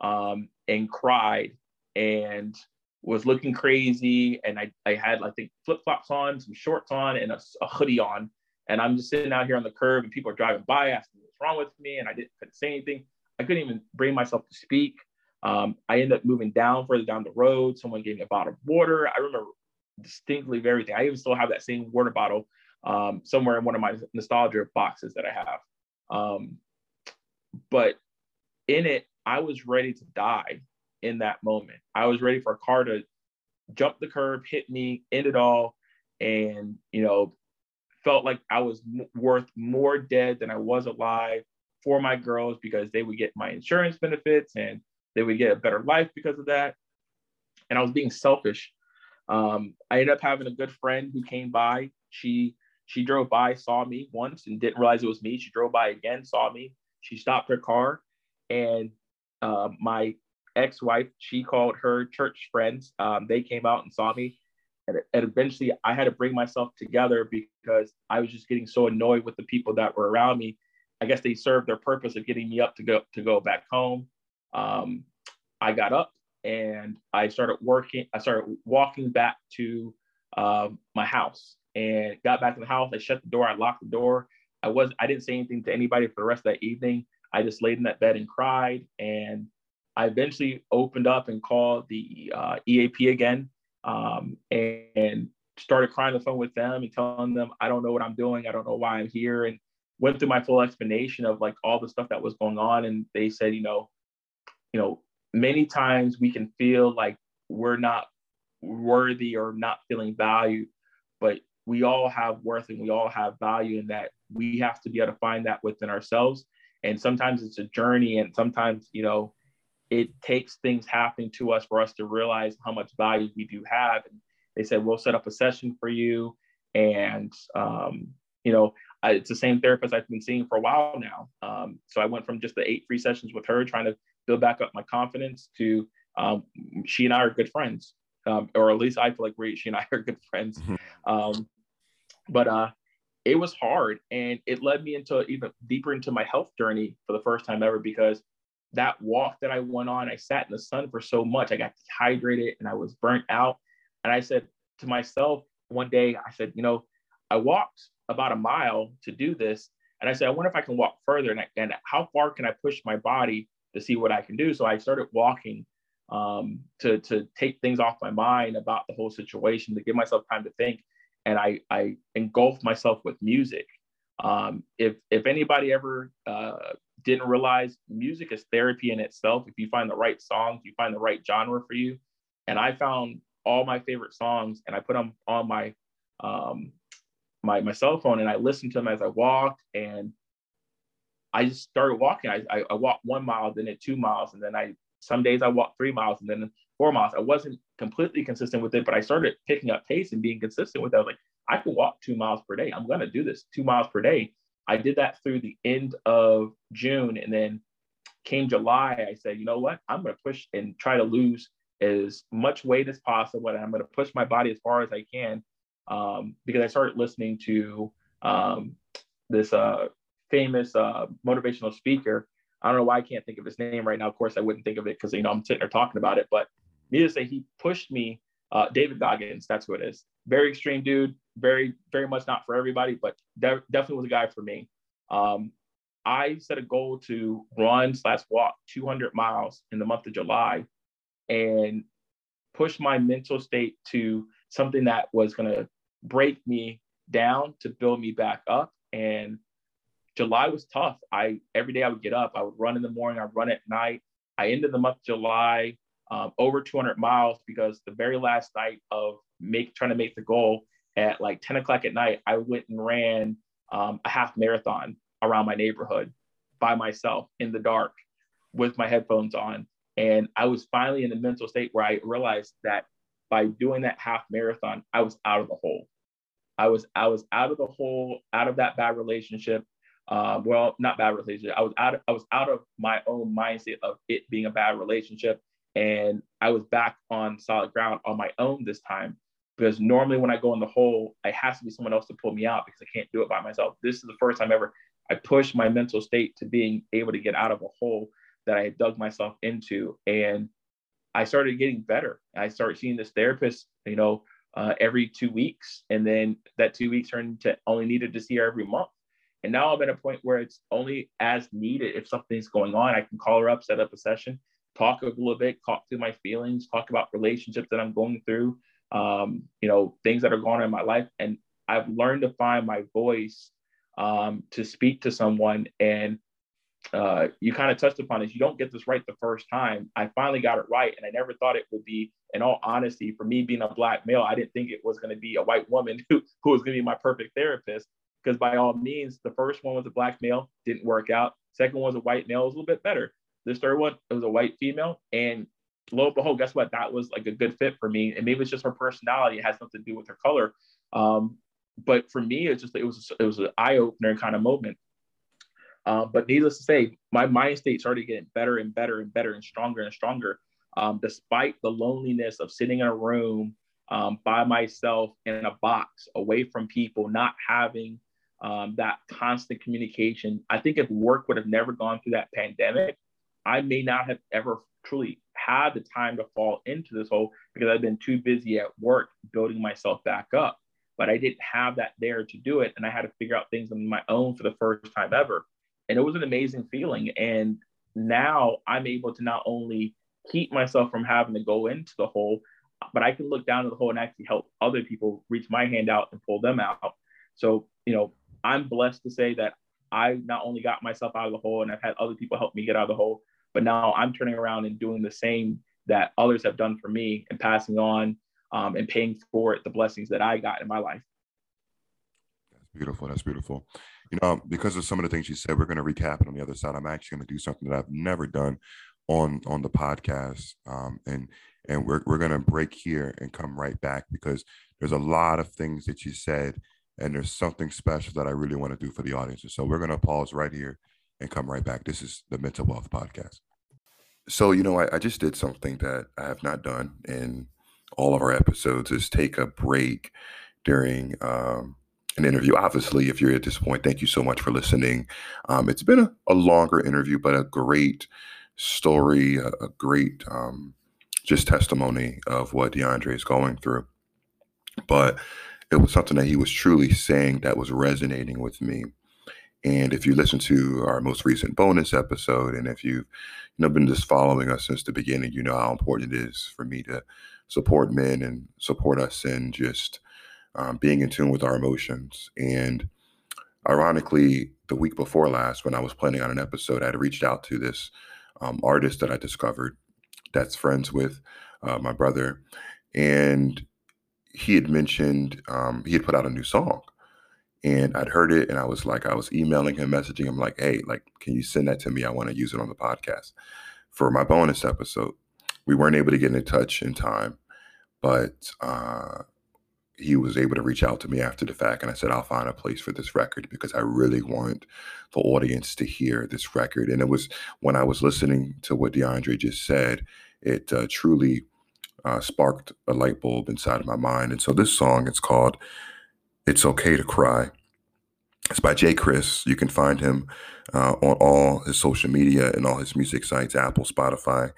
um, and cried and was looking crazy. And I, I had, I think, flip flops on, some shorts on, and a, a, hoodie on. And I'm just sitting out here on the curb, and people are driving by asking what's wrong with me. And I didn't couldn't say anything. I couldn't even bring myself to speak. Um, I ended up moving down further down the road. Someone gave me a bottle of water. I remember distinctly everything. I even still have that same water bottle um, somewhere in one of my nostalgia boxes that I have. Um, but in it, I was ready to die in that moment. I was ready for a car to jump the curb, hit me, end it all, and you know, felt like I was m- worth more dead than I was alive for my girls because they would get my insurance benefits and they would get a better life because of that. And I was being selfish. Um, I ended up having a good friend who came by. She she drove by, saw me once, and didn't realize it was me. She drove by again, saw me. She stopped her car, and uh, my ex-wife, she called her church friends. Um, they came out and saw me, and, and eventually, I had to bring myself together because I was just getting so annoyed with the people that were around me. I guess they served their purpose of getting me up to go to go back home. Um, I got up and I started working. I started walking back to uh, my house and got back to the house. I shut the door. I locked the door. I was I didn't say anything to anybody for the rest of that evening. I just laid in that bed and cried. And I eventually opened up and called the uh, EAP again um, and, and, started crying on the phone with them and telling them I don't know what I'm doing. I don't know why I'm here. And went through my full explanation of like all the stuff that was going on. And they said, you know, you know, many times we can feel like we're not worthy or not feeling valued, but we all have worth and we all have value and that we have to be able to find that within ourselves. And sometimes it's a journey and sometimes, you know, it takes things happening to us for us to realize how much value we do have. And they said, we'll set up a session for you. And, um, you know, I, it's the same therapist I've been seeing for a while now. Um, so I went from just the eight free sessions with her, trying to build back up my confidence, to um, she and I are good friends, um, or at least I feel like we, she and I are good friends. Mm-hmm. Um, but uh, it was hard, and it led me into even deeper into my health journey for the first time ever because that walk that I went on, I sat in the sun for so much, I got dehydrated and I was burnt out. And I said to myself one day, I said, you know, I walked about a mile to do this. And I said, I wonder if I can walk further and, I, and how far can I push my body to see what I can do? So I started walking um, to, to take things off my mind about the whole situation, to give myself time to think. And I, I engulfed myself with music. Um, if, if anybody ever uh, didn't realize music is therapy in itself, if you find the right songs, you find the right genre for you. And I found all my favorite songs and I put them on my um, my my cell phone and I listened to them as I walked and I just started walking. I, I, I walked one mile, then at two miles, and then I some days I walked three miles and then four miles. I wasn't completely consistent with it, but I started picking up pace and being consistent with it. I was like, I can walk two miles per day. I'm gonna do this two miles per day. I did that through the end of June, and then came July. I said, you know what? I'm gonna push and try to lose as much weight as possible, and I'm gonna push my body as far as I can um, because I started listening to um, this uh, famous uh, motivational speaker. I don't know why I can't think of his name right now. Of course, I wouldn't think of it because you know I'm sitting there talking about it. But needless to say, he pushed me. Uh, David Goggins, that's who it is. Very extreme dude. Very, very much not for everybody, but de- definitely was a guy for me. Um, I set a goal to run slash walk 200 miles in the month of July, and push my mental state to something that was going to break me down to build me back up. And July was tough. I every day I would get up, I would run in the morning, I'd run at night. I ended the month of July um, over 200 miles because the very last night of make trying to make the goal at like 10 o'clock at night, I went and ran um, a half marathon around my neighborhood by myself in the dark with my headphones on. And I was finally in a mental state where I realized that by doing that half marathon, I was out of the hole. I was I was out of the hole, out of that bad relationship. Um, well, not bad relationship. I was out. Of, I was out of my own mindset of it being a bad relationship, and I was back on solid ground on my own this time. Because normally when I go in the hole, I has to be someone else to pull me out because I can't do it by myself. This is the first time ever I pushed my mental state to being able to get out of a hole that I had dug myself into, and I started getting better. I started seeing this therapist, you know, uh, every two weeks. And then that two weeks turned to only needed to see her every month. And now I'm at a point where it's only as needed if something's going on. I can call her up, set up a session, talk a little bit, talk through my feelings, talk about relationships that I'm going through, um, you know, things that are going on in my life. And I've learned to find my voice um, to speak to someone and uh, you kind of touched upon is you don't get this right the first time. I finally got it right, and I never thought it would be. In all honesty, for me being a black male, I didn't think it was going to be a white woman who, who was going to be my perfect therapist. Because by all means, the first one was a black male, didn't work out. Second one was a white male, was a little bit better. This third one, it was a white female, and lo and behold, guess what? That was like a good fit for me. And maybe it's just her personality; it has nothing to do with her color. Um, but for me, it's just it was it was an eye opener kind of moment. Uh, but needless to say, my mind state started getting better and better and better and stronger and stronger, um, despite the loneliness of sitting in a room um, by myself in a box, away from people, not having um, that constant communication. I think if work would have never gone through that pandemic, I may not have ever truly had the time to fall into this hole because I've been too busy at work building myself back up. But I didn't have that there to do it. And I had to figure out things on my own for the first time ever. And it was an amazing feeling. And now I'm able to not only keep myself from having to go into the hole, but I can look down at the hole and actually help other people reach my hand out and pull them out. So, you know, I'm blessed to say that I not only got myself out of the hole and I've had other people help me get out of the hole, but now I'm turning around and doing the same that others have done for me and passing on um, and paying forward the blessings that I got in my life. Beautiful. That's beautiful. You know, because of some of the things you said, we're going to recap it on the other side. I'm actually going to do something that I've never done on on the podcast, um, and and we're we're going to break here and come right back because there's a lot of things that you said, and there's something special that I really want to do for the audience. So we're going to pause right here and come right back. This is the Mental Wealth Podcast. So you know, I, I just did something that I have not done in all of our episodes is take a break during um, an interview. Obviously, if you're at this point, thank you so much for listening. Um, it's been a, a, longer interview, but a great story, a, a great um, just testimony of what DeAndre is going through. But it was something that he was truly saying that was resonating with me. And if you listen to our most recent bonus episode, and if you've you know been just following us since the beginning, you know how important it is for me to support men and support us in just um, being in tune with our emotions. And ironically, the week before last, when I was planning on an episode, I had reached out to this um, artist that I discovered that's friends with uh, my brother. And he had mentioned, um, he had put out a new song. And I'd heard it and I was like, I was emailing him, messaging him, like, hey, like, can you send that to me? I want to use it on the podcast for my bonus episode. We weren't able to get in touch in time, but uh, he was able to reach out to me after the fact and I said, I'll find a place for this record because I really want the audience to hear this record. And it was when I was listening to what DeAndre just said, it uh, truly uh, sparked a light bulb inside of my mind. And so this song, it's called It's Okay to Cry. It's by Jayy Chriss. You can find him uh, on all his social media and all his music sites Apple, Spotify,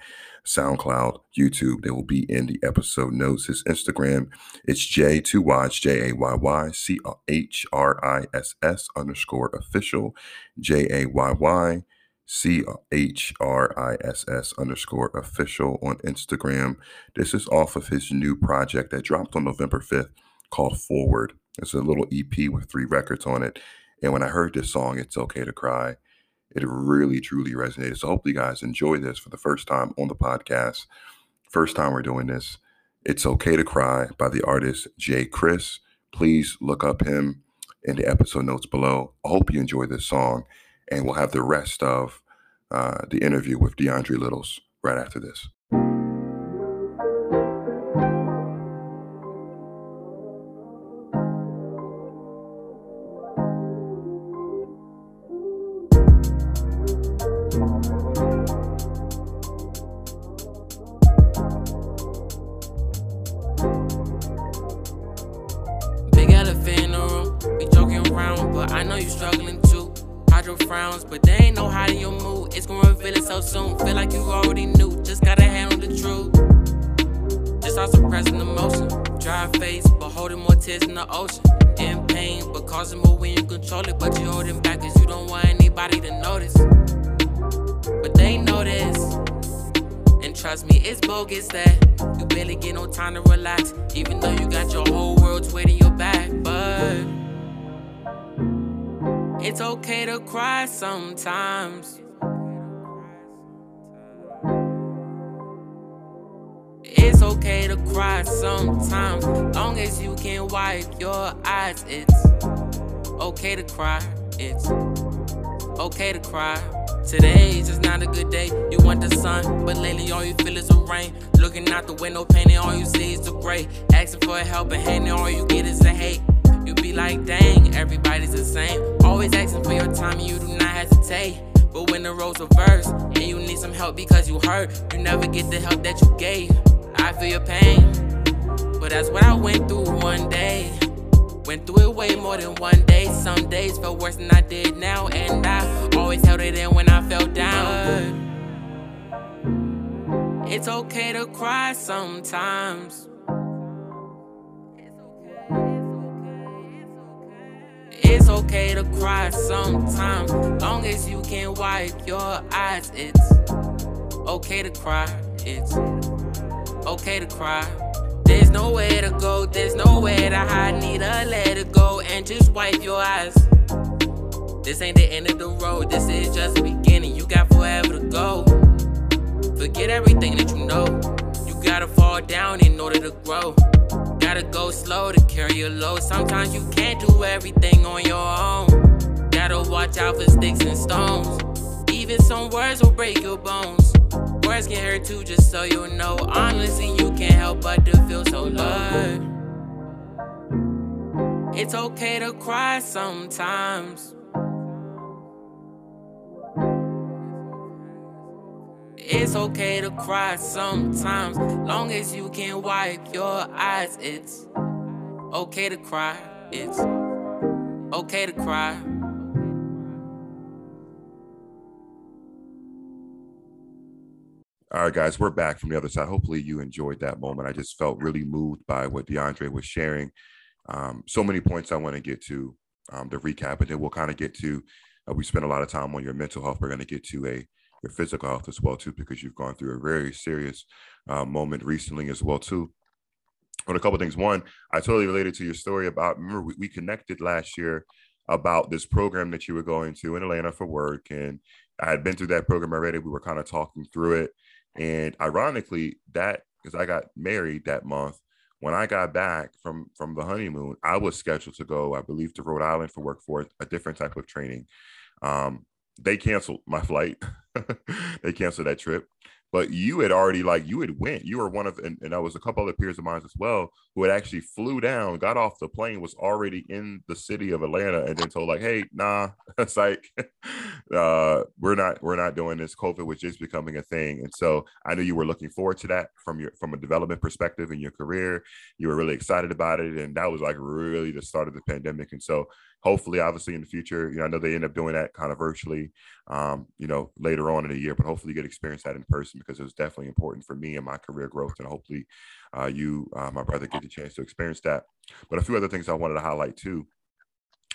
SoundCloud, YouTube. They will be in the episode notes. His Instagram, it's J2Watch, J A Y Y C H R I S S underscore official, J A Y Y C H R I S S underscore official on Instagram. This is off of his new project that dropped on November 5th called Forward. It's a little EP with three records on it. And when I heard this song, It's Okay to Cry, it really, truly resonated. So hopefully, you guys enjoy this for the first time on the podcast. First time we're doing this. It's Okay to Cry by the artist Jayy Chriss. Please look up him in the episode notes below. I hope you enjoy this song, and we'll have the rest of uh, the interview with DeAndre Littles right after this. Sometimes, long as you can wipe your eyes. It's okay to cry. It's okay to cry. Today's just not a good day. You want the sun, but lately all you feel is the rain. Looking out the window, painting, all you see is the gray. Asking for help and handing, all you get is the hate. You be like, dang, everybody's the same. Always asking for your time, and you do not hesitate. But when the roles reverse and you need some help because you hurt, you never get the help that you gave. I feel your pain, but that's what I went through one day. Went through it way more than one day. Some days felt worse than I did now, and I always held it in when I felt down. It's okay to cry sometimes. It's okay to cry sometimes, long as you can wipe your eyes. It's okay to cry. It's okay to cry. There's nowhere to go, there's nowhere to hide. Need let it go and just wipe your eyes. This ain't the end of the road, this is just the beginning. You got forever to go. Forget everything that you know. You gotta fall down in order to grow. Gotta go slow to carry your load. Sometimes you can't do everything on your own. Gotta watch out for sticks and stones. Even some words will break your bones. Words can hurt too, just so you know. Honestly, you can't help but to feel so loved. It's okay to cry sometimes. It's okay to cry sometimes, long as you can wipe your eyes. It's okay to cry. It's okay to cry. All right, guys, we're back from the other side. Hopefully, you enjoyed that moment. I just felt really moved by what DeAndre was sharing. Um, so many points I want to get to um, the recap, and then we'll kind of get to. Uh, we spent a lot of time on your mental health. We're going to get to a your physical health as well too, because you've gone through a very serious uh, moment recently as well too. But a couple things. One, I totally related to your story about. Remember, we, we connected last year about this program that you were going to in Atlanta for work, and I had been through that program already. We were kind of talking through it and ironically, that because I got married that month, when I got back from from the honeymoon, I was scheduled to go, I believe, to Rhode Island for work for a different type of training. Um, they canceled my flight. they canceled that trip but you had already like you had went you were one of and, and there was a couple other peers of mine as well who had actually flew down got off the plane was already in the city of atlanta and then told like hey nah it's like uh we're not we're not doing this. Covid was just becoming a thing and so i knew you were looking forward to that from your from a development perspective in your career. You were really excited about it and that was like really the start of the pandemic and so hopefully, obviously, in the future, you know, I know they end up doing that kind of virtually, um, you know, later on in the year, but hopefully, you get experience that in person because it was definitely important for me and my career growth. And hopefully, uh, you, uh, my brother, get the chance to experience that. But a few other things I wanted to highlight too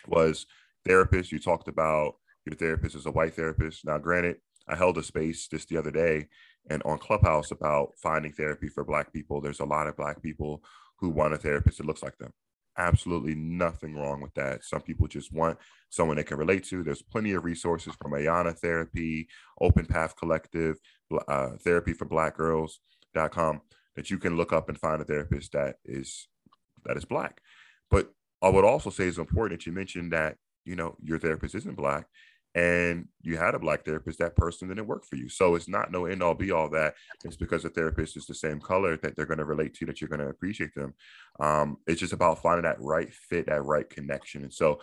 was therapists. You talked about your therapist is a white therapist. Now, granted, I held a space just the other day and on Clubhouse about finding therapy for Black people. There's a lot of Black people who want a therapist that looks like them absolutely nothing wrong with that. Some people just want someone they can relate to. There's plenty of resources from Ayana Therapy, Open Path Collective, uh, Therapy for Black Girls.com that you can look up and find a therapist that is that is black. But I would also say it's important that you mentioned that you know your therapist isn't black and you had a black therapist, that person didn't work for you. So it's not no end all be all that it's because the therapist is the same color that they're going to relate to, that you're going to appreciate them. Um, it's just about finding that right fit, that right connection. And so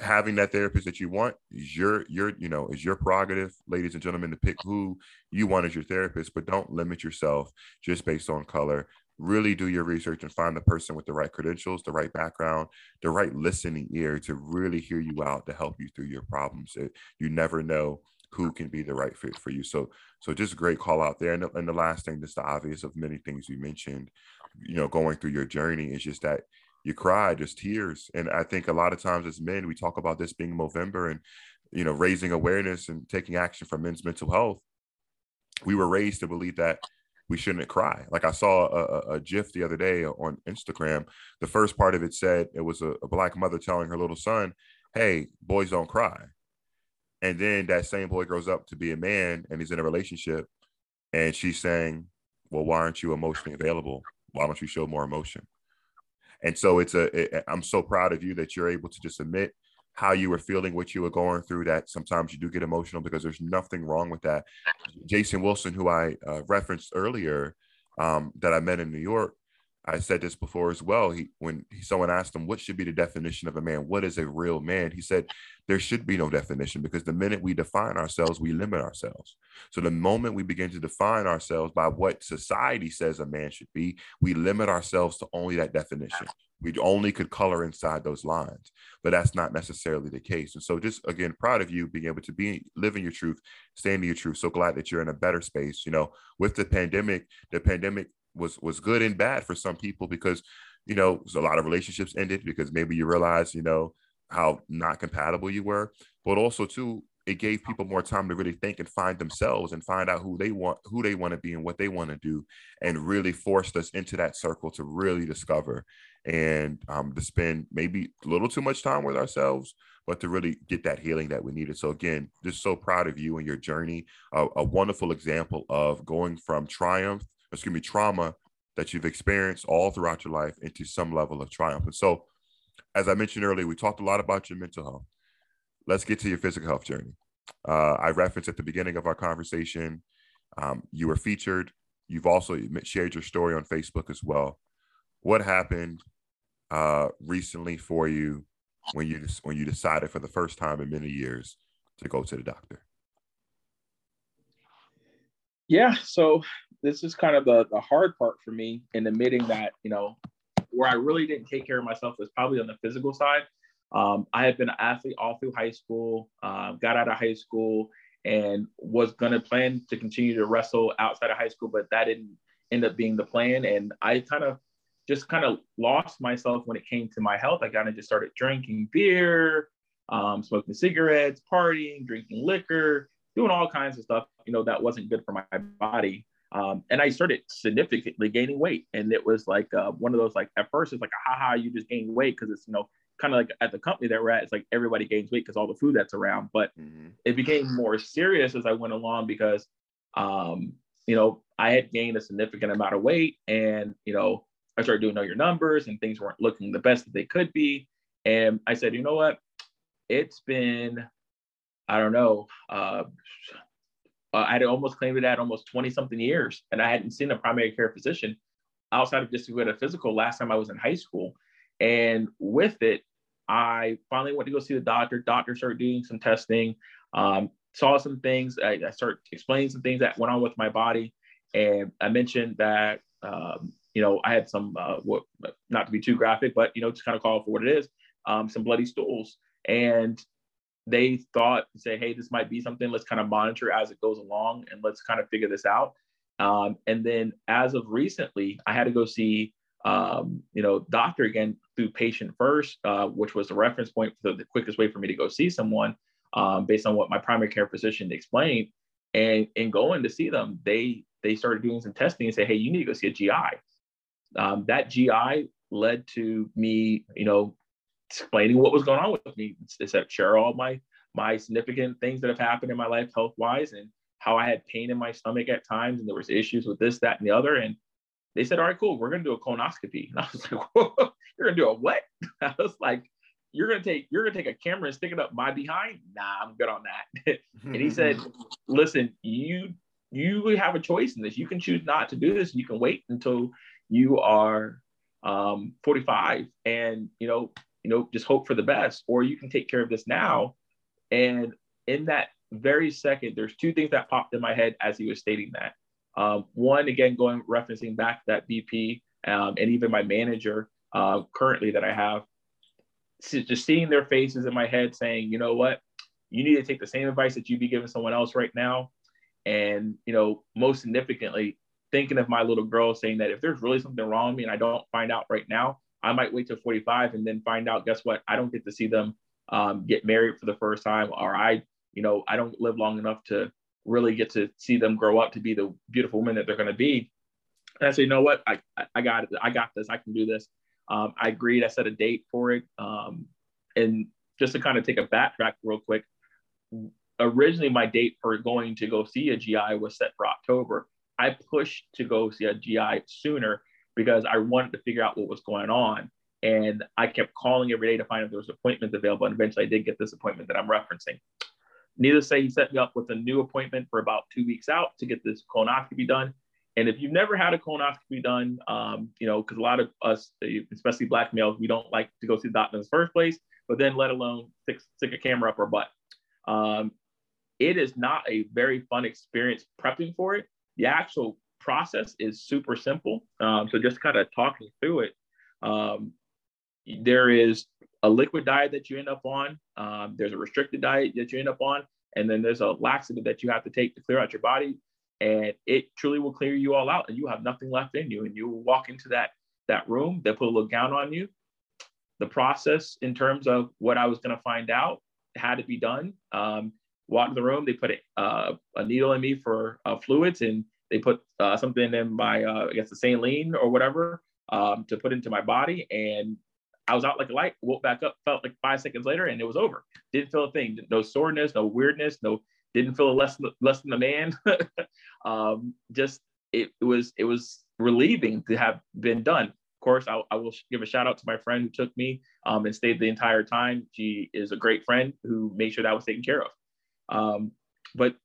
having that therapist that you want is your your you know is your prerogative ladies and gentlemen to pick who you want as your therapist but don't limit yourself just based on color really do your research and find the person with the right credentials, the right background, the right listening ear to really hear you out to help you through your problems. It, you never know who can be the right fit for you. So, so just a great call out there. And the, and the last thing, just the obvious of many things you mentioned, you know, going through your journey is just that you cry, just tears. And I think a lot of times as men, we talk about this being Movember and, you know, raising awareness and taking action for men's mental health. We were raised to believe that we shouldn't cry. Like I saw a, a, GIF the other day on Instagram. The first part of it said it was a, a black mother telling her little son, "Hey, boys don't cry." And then that same boy grows up to be a man and he's in a relationship, and she's saying, "Well, why aren't you emotionally available? Why don't you show more emotion?" And so it's a. I'm so proud of you that you're able to just admit how you were feeling, what you were going through, that sometimes you do get emotional because there's nothing wrong with that. Jason Wilson, who I uh, referenced earlier, um, that I met in New York, I said this before as well. He when he, someone asked him what should be the definition of a man, what is a real man? He said there should be no definition because the minute we define ourselves, we limit ourselves. So the moment we begin to define ourselves by what society says a man should be, we limit ourselves to only that definition. We only could color inside those lines, but that's not necessarily the case. And so, just again, proud of you being able to be living your truth, staying to your truth. So glad that you're in a better space. You know, with the pandemic, the pandemic was was good and bad for some people because you know a lot of relationships ended because maybe you realize you know how not compatible you were. But also too it gave people more time to really think and find themselves and find out who they want who they want to be and what they want to do and really forced us into that circle to really discover and um, to spend maybe a little too much time with ourselves but to really get that healing that we needed. So again just so proud of you and your journey. A, a wonderful example of going from triumph excuse me, trauma that you've experienced all throughout your life into some level of triumph. And so, as I mentioned earlier, we talked a lot about your mental health. Let's get to your physical health journey. Uh, I referenced at the beginning of our conversation, um, you were featured. You've also shared your story on Facebook as well. What happened uh, recently for you when you when you decided for the first time in many years to go to the doctor? Yeah, so this is kind of the, the hard part for me in admitting that, you know, where I really didn't take care of myself was probably on the physical side. Um, I had been an athlete all through high school, uh, got out of high school, and was going to plan to continue to wrestle outside of high school, but that didn't end up being the plan. And I kind of just kind of lost myself when it came to my health. I kind of just started drinking beer, um, smoking cigarettes, partying, drinking liquor, doing all kinds of stuff, you know, that wasn't good for my body. Um, and I started significantly gaining weight. And it was like uh, one of those, like, at first, it's like, a haha, you just gain weight because it's, you know, kind of like at the company that we're at, it's like everybody gains weight because all the food that's around. But mm-hmm. it became more serious as I went along because, um, you know, I had gained a significant amount of weight and, you know, I started doing know your numbers and things weren't looking the best that they could be. And I said, you know what? It's been, I don't know, uh, uh, I had almost claimed it at almost 20 something years, and I hadn't seen a primary care physician outside of just to get a physical last time I was in high school. And with it, I finally went to go see the doctor. Doctor started doing some testing, um, saw some things. I, I, started explaining some things that went on with my body. And I mentioned that, um, you know, I had some, uh, what, not to be too graphic, but, you know, just kind of call for what it is, um, some bloody stools. And they thought say hey this might be something let's kind of monitor as it goes along and let's kind of figure this out. Um, and then as of recently i had to go see um, you know doctor again through patient first uh, which was the reference point for the quickest way for me to go see someone um, based on what my primary care physician explained. And in going to see them they they started doing some testing and say hey you need to go see a gi um, that gi led to me you know explaining what was going on with me. except share all my my significant things that have happened in my life health wise and how I had pain in my stomach at times and there was issues with this, that, and the other. And they said, all right, cool, we're gonna do a colonoscopy. And I was like, Whoa, you're gonna do a what? I was like, you're gonna take you're gonna take a camera and stick it up my behind? Nah, I'm good on that. and he said, listen, you you have a choice in this. You can choose not to do this. You can wait until you are um, 45 and you know you know, just hope for the best, or you can take care of this now. And in that very second, there's two things that popped in my head as he was stating that. Um, one, again, going referencing back that VP um, and even my manager uh, currently that I have, just seeing their faces in my head saying, you know what, you need to take the same advice that you'd be giving someone else right now. And, you know, most significantly, thinking of my little girl saying that if there's really something wrong with me and I don't find out right now, I might wait till 45 and then find out, guess what? I don't get to see them um, get married for the first time, or I, you know, I don't live long enough to really get to see them grow up to be the beautiful women that they're going to be. And I say, you know what? I, I got it. I got this. I can do this. Um, I agreed. I set a date for it. Um, and just to kind of take a backtrack real quick, originally my date for going to go see a GI was set for October. I pushed to go see a GI sooner because I wanted to figure out what was going on. And I kept calling every day to find if there was appointments available. And eventually I did get this appointment that I'm referencing. Needless to say, he set me up with a new appointment for about two weeks out to get this colonoscopy done. And if you've never had a colonoscopy done, um, you know, because a lot of us, especially black males, we don't like to go see the doctor in the first place, but then let alone stick, stick a camera up our butt. Um, it is not a very fun experience prepping for it. The actual process is super simple. Um, so just kind of talking through it, um, there is a liquid diet that you end up on. Um, there's a restricted diet that you end up on, and then there's a laxative that you have to take to clear out your body. And it truly will clear you all out, and you have nothing left in you. And you will walk into that that room. They put a little gown on you. The process in terms of what I was going to find out had to be done. Um, walked in the room. They put a, uh, a needle in me for uh, fluids, and they put uh, something in my, uh, I guess, the saline or whatever um, to put into my body. And I was out like a light, woke back up, felt like five seconds later, and it was over. Didn't feel a thing. No soreness, no weirdness, no didn't feel less less than a man. um, just it, it, was it was relieving to have been done. Of course, I, I will give a shout out to my friend who took me um, and stayed the entire time. She is a great friend who made sure that was taken care of. Um, but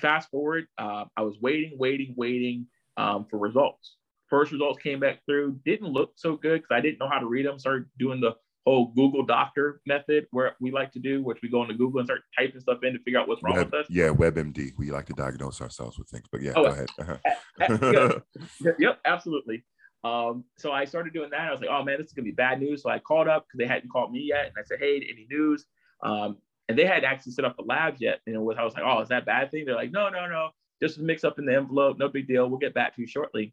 fast forward, uh, I was waiting, waiting, waiting um, for results. First results came back through, didn't look so good because I didn't know how to read them. Started doing the whole Google Doctor method where we like to do, which we go into Google and start typing stuff in to figure out what's wrong Web, with us. Yeah, WebMD. We like to diagnose ourselves with things, but yeah, oh, go ahead. Uh-huh. yep, yep, absolutely. Um, so I started doing that. I was like, oh man, this is gonna be bad news. So I called up because they hadn't called me yet, and I said, hey, any news? Um, and they had actually set up the labs yet. And was, I was like, oh, is that bad thing? They're like, no, no, no, just mix up in the envelope, no big deal. We'll get back to you shortly.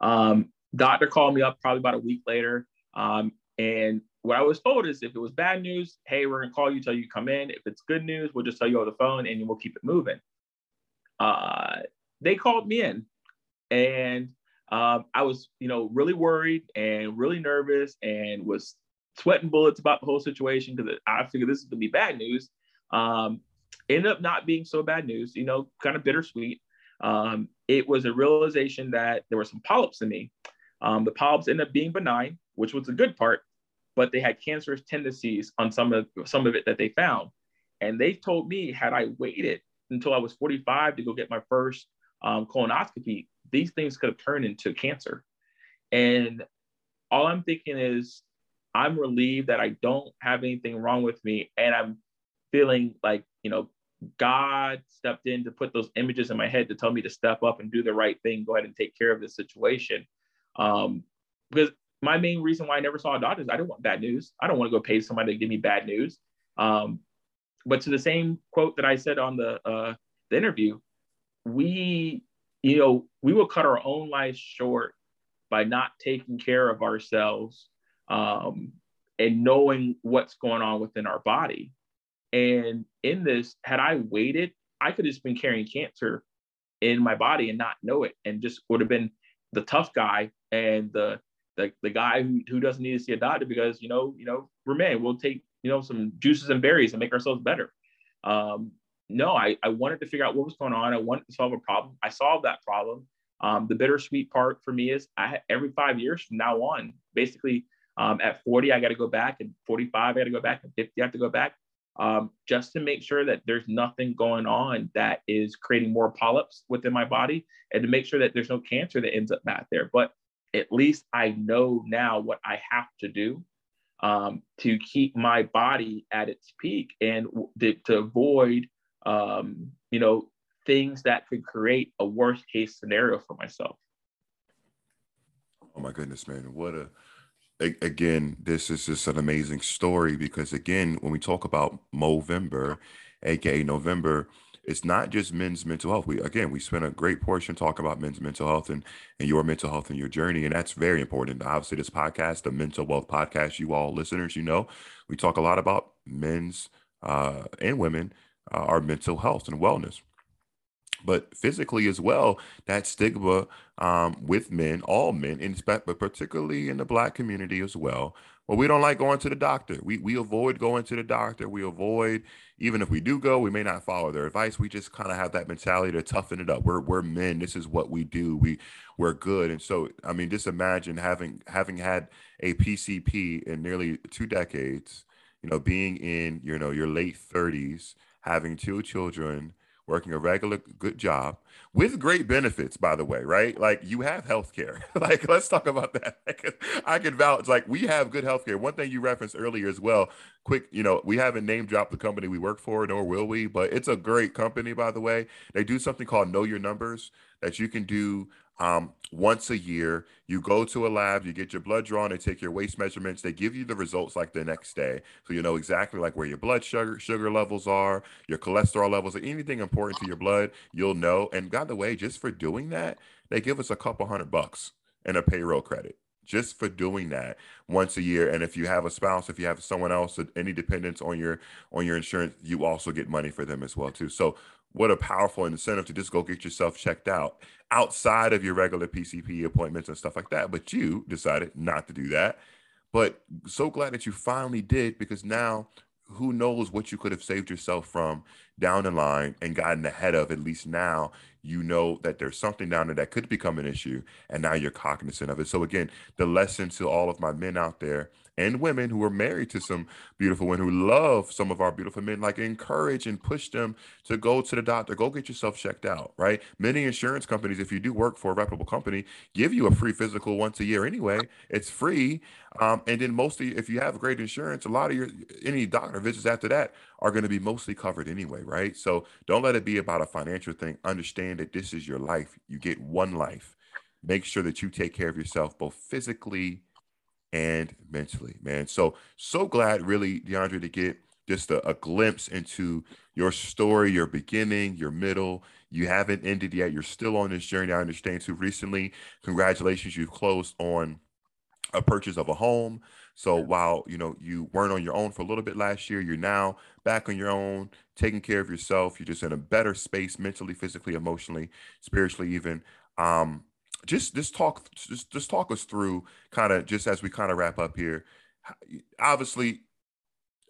Um, doctor called me up probably about a week later. Um, and what I was told is if it was bad news, hey, we're gonna call you, tell you come in. If it's good news, we'll just tell you over the phone and we'll keep it moving. Uh, they called me in and um, I was, you know, really worried and really nervous and was sweating bullets about the whole situation because I figured this is gonna be bad news. Um, ended up not being so bad news, you know, kind of bittersweet. Um, it was a realization that there were some polyps in me. Um, the polyps ended up being benign, which was a good part, but they had cancerous tendencies on some of some of it that they found. And they told me, had I waited until I was 45 to go get my first um, colonoscopy, these things could have turned into cancer. And all I'm thinking is, I'm relieved that I don't have anything wrong with me. And I'm feeling like, you know, God stepped in to put those images in my head to tell me to step up and do the right thing, go ahead and take care of this situation. Um, because my main reason why I never saw a doctor is I don't want bad news. I don't want to go pay somebody to give me bad news. Um, but to the same quote that I said on the, uh, the interview, we, you know, we will cut our own lives short by not taking care of ourselves um, and knowing what's going on within our body. And in this, had I waited, I could have just been carrying cancer in my body and not know it, and just would have been the tough guy and the the, the guy who, who doesn't need to see a doctor because you know you know men. We'll take you know some juices and berries and make ourselves better. Um, no, I, I wanted to figure out what was going on. I wanted to solve a problem. I solved that problem. Um, the bittersweet part for me is I every five years from now on, basically um, at 40, I got to go back, and 45, I got to go back, and 50, I have to go back, um, just to make sure that there's nothing going on that is creating more polyps within my body, and to make sure that there's no cancer that ends up back there. But at least I know now what I have to do um, to keep my body at its peak and to, to avoid, um, you know, things that could create a worst case scenario for myself. Oh my goodness, man! What a again, this is just an amazing story because again, when we talk about Movember, aka November, it's not just men's mental health. We again, we spent a great portion talking about men's mental health and, and your mental health and your journey, and that's very important. Obviously, this podcast, the Mental Wealth Podcast, you all listeners, you know, we talk a lot about men's uh, and women, uh, our mental health and wellness but physically as well, that stigma um, with men, all men, in but particularly in the black community as well. Well, we don't like going to the doctor. We we avoid going to the doctor. We avoid even if we do go, we may not follow their advice. We just kind of have that mentality to toughen it up. We're we're men. This is what we do. We we're good. And so, I mean, just imagine having having had a PCP in nearly two decades. You know, being in you know your late thirties, having two children working a regular good job with great benefits, by the way, right? Like you have health care. like, let's talk about that. I can vouch, like, we have good health care. One thing you referenced earlier as well, quick, you know, we haven't name dropped the company we work for, nor will we, but it's a great company, by the way. They do something called Know Your Numbers that you can do um, once a year. You go to a lab, you get your blood drawn, they take your waist measurements, they give you the results like the next day. So you know exactly like where your blood sugar sugar levels are, your cholesterol levels, anything important to your blood, you'll know. And by the way, just for doing that, they give us a couple hundred bucks and a payroll credit just for doing that once a year and if you have a spouse if you have someone else any dependents on your on your insurance you also get money for them as well too so what a powerful incentive to just go get yourself checked out outside of your regular PCP appointments and stuff like that. But you decided not to do that. But so glad that you finally did because now who knows what you could have saved yourself from down the line and gotten ahead of. At least now you know that there's something down there that could become an issue, and now you're cognizant of it. So, again, the lesson to all of my men out there and women who are married to some beautiful women who love some of our beautiful men, like encourage and push them to go to the doctor, go get yourself checked out, right? Many insurance companies, if you do work for a reputable company, give you a free physical once a year anyway. It's free. Um, and then mostly, if you have great insurance, a lot of your any doctor visits after that are going to be mostly covered anyway, right? So don't let it be about a financial thing. Understand that this is your life. You get one life. Make sure that you take care of yourself both physically and mentally, man. So, so glad, really, DeAndre, to get just a, a, glimpse into your story, your beginning, your middle. You haven't ended yet. You're still on this journey. I understand too. Recently, congratulations, you've closed on a purchase of a home. So while you know you weren't on your own for a little bit last year, you're now back on your own, taking care of yourself. You're just in a better space mentally, physically, emotionally, spiritually, even. Um, just just talk just just talk us through kind of just as we kind of wrap up here. Obviously,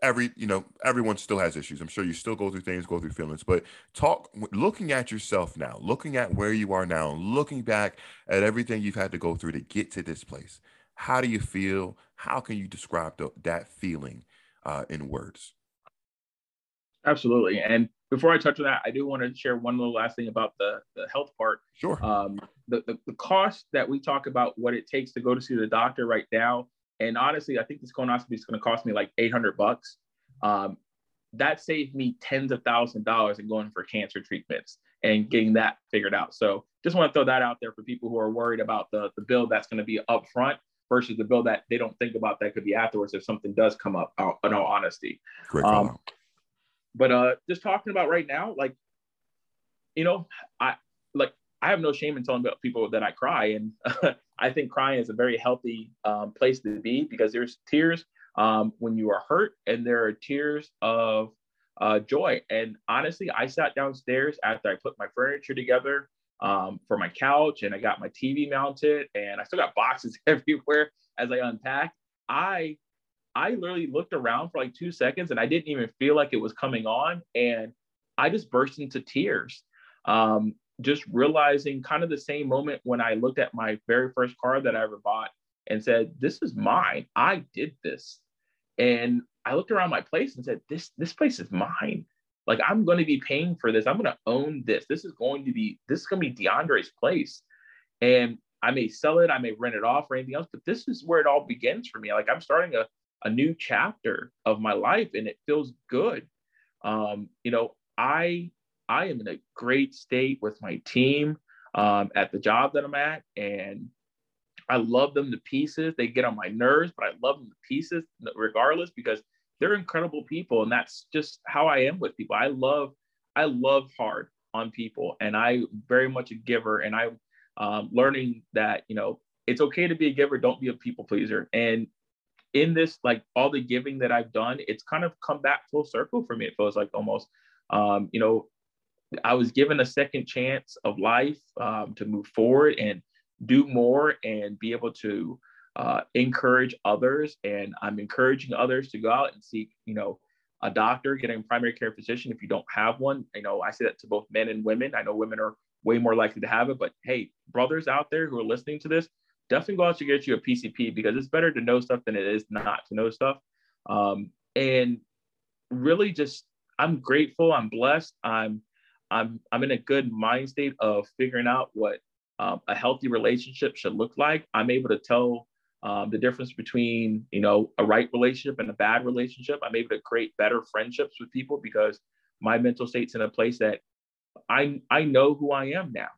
every you know everyone still has issues. I'm sure you still go through things, go through feelings, but talk looking at yourself now, looking at where you are now, looking back at everything you've had to go through to get to this place. How do you feel? How can you describe the, that feeling uh, in words? Absolutely. And before I touch on that, I do want to share one little last thing about the, the health part. Sure. Um, the, the, the cost that we talk about, what it takes to go to see the doctor right now. And honestly, I think this colonoscopy is going to cost me like 800 bucks. Um, that saved me tens of thousands of dollars in going for cancer treatments and getting that figured out. So just want to throw that out there for people who are worried about the, the bill that's going to be upfront versus the bill that they don't think about that could be afterwards if something does come up, in all honesty. Great um, but uh, just talking about right now, like, you know, I like I have no shame in telling about people that I cry, and I think crying is a very healthy um, place to be because there's tears um, when you are hurt, and there are tears of uh, joy. And honestly, I sat downstairs after I put my furniture together um, for my couch, and I got my TV mounted, and I still got boxes everywhere as I unpacked. I I literally looked around for like two seconds and I didn't even feel like it was coming on. And I just burst into tears. Um, just realizing kind of the same moment when I looked at my very first car that I ever bought and said, This is mine. I did this. And I looked around my place and said, This this place is mine. Like I'm going to be paying for this. I'm going to own this. This is going to be this is going to be DeAndre's place. And I may sell it, I may rent it off or anything else, but this is where it all begins for me. Like I'm starting a a new chapter of my life and it feels good. Um, you know i i am in a great state with my team um, at the job that i'm at and i love them to pieces. They get on my nerves but i love them to pieces regardless because they're incredible people and that's just how i am with people. I love i love hard on people and i very much a giver and i um, learning that you know it's okay to be a giver don't be a people pleaser. And in this, like all the giving that I've done, it's kind of come back full circle for me. It feels like almost, um, you know, I was given a second chance of life um, to move forward and do more and be able to uh, encourage others. And I'm encouraging others to go out and seek, you know, a doctor, getting a primary care physician if you don't have one. You know, I say that to both men and women. I know women are way more likely to have it, but hey, brothers out there who are listening to this, definitely go out to get you a PCP because it's better to know stuff than it is not to know stuff. Um, and really just, I'm grateful. I'm blessed. I'm, I'm I'm in a good mind state of figuring out what um, a healthy relationship should look like. I'm able to tell um, the difference between you know a right relationship and a bad relationship. I'm able to create better friendships with people because my mental state's in a place that I I know who I am now.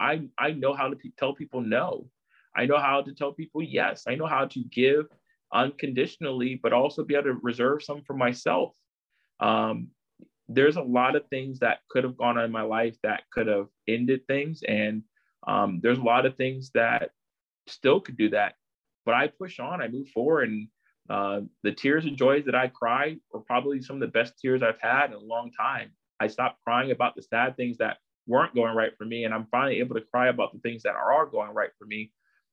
I I know how to tell people no. I know how to tell people yes. I know how to give unconditionally, but also be able to reserve some for myself. Um, there's a lot of things that could have gone on in my life that could have ended things, and um, there's a lot of things that still could do that. But I push on. I move forward, and uh, the tears and joys that I cried were probably some of the best tears I've had in a long time. I stopped crying about the sad things that weren't going right for me, and I'm finally able to cry about the things that are going right for me.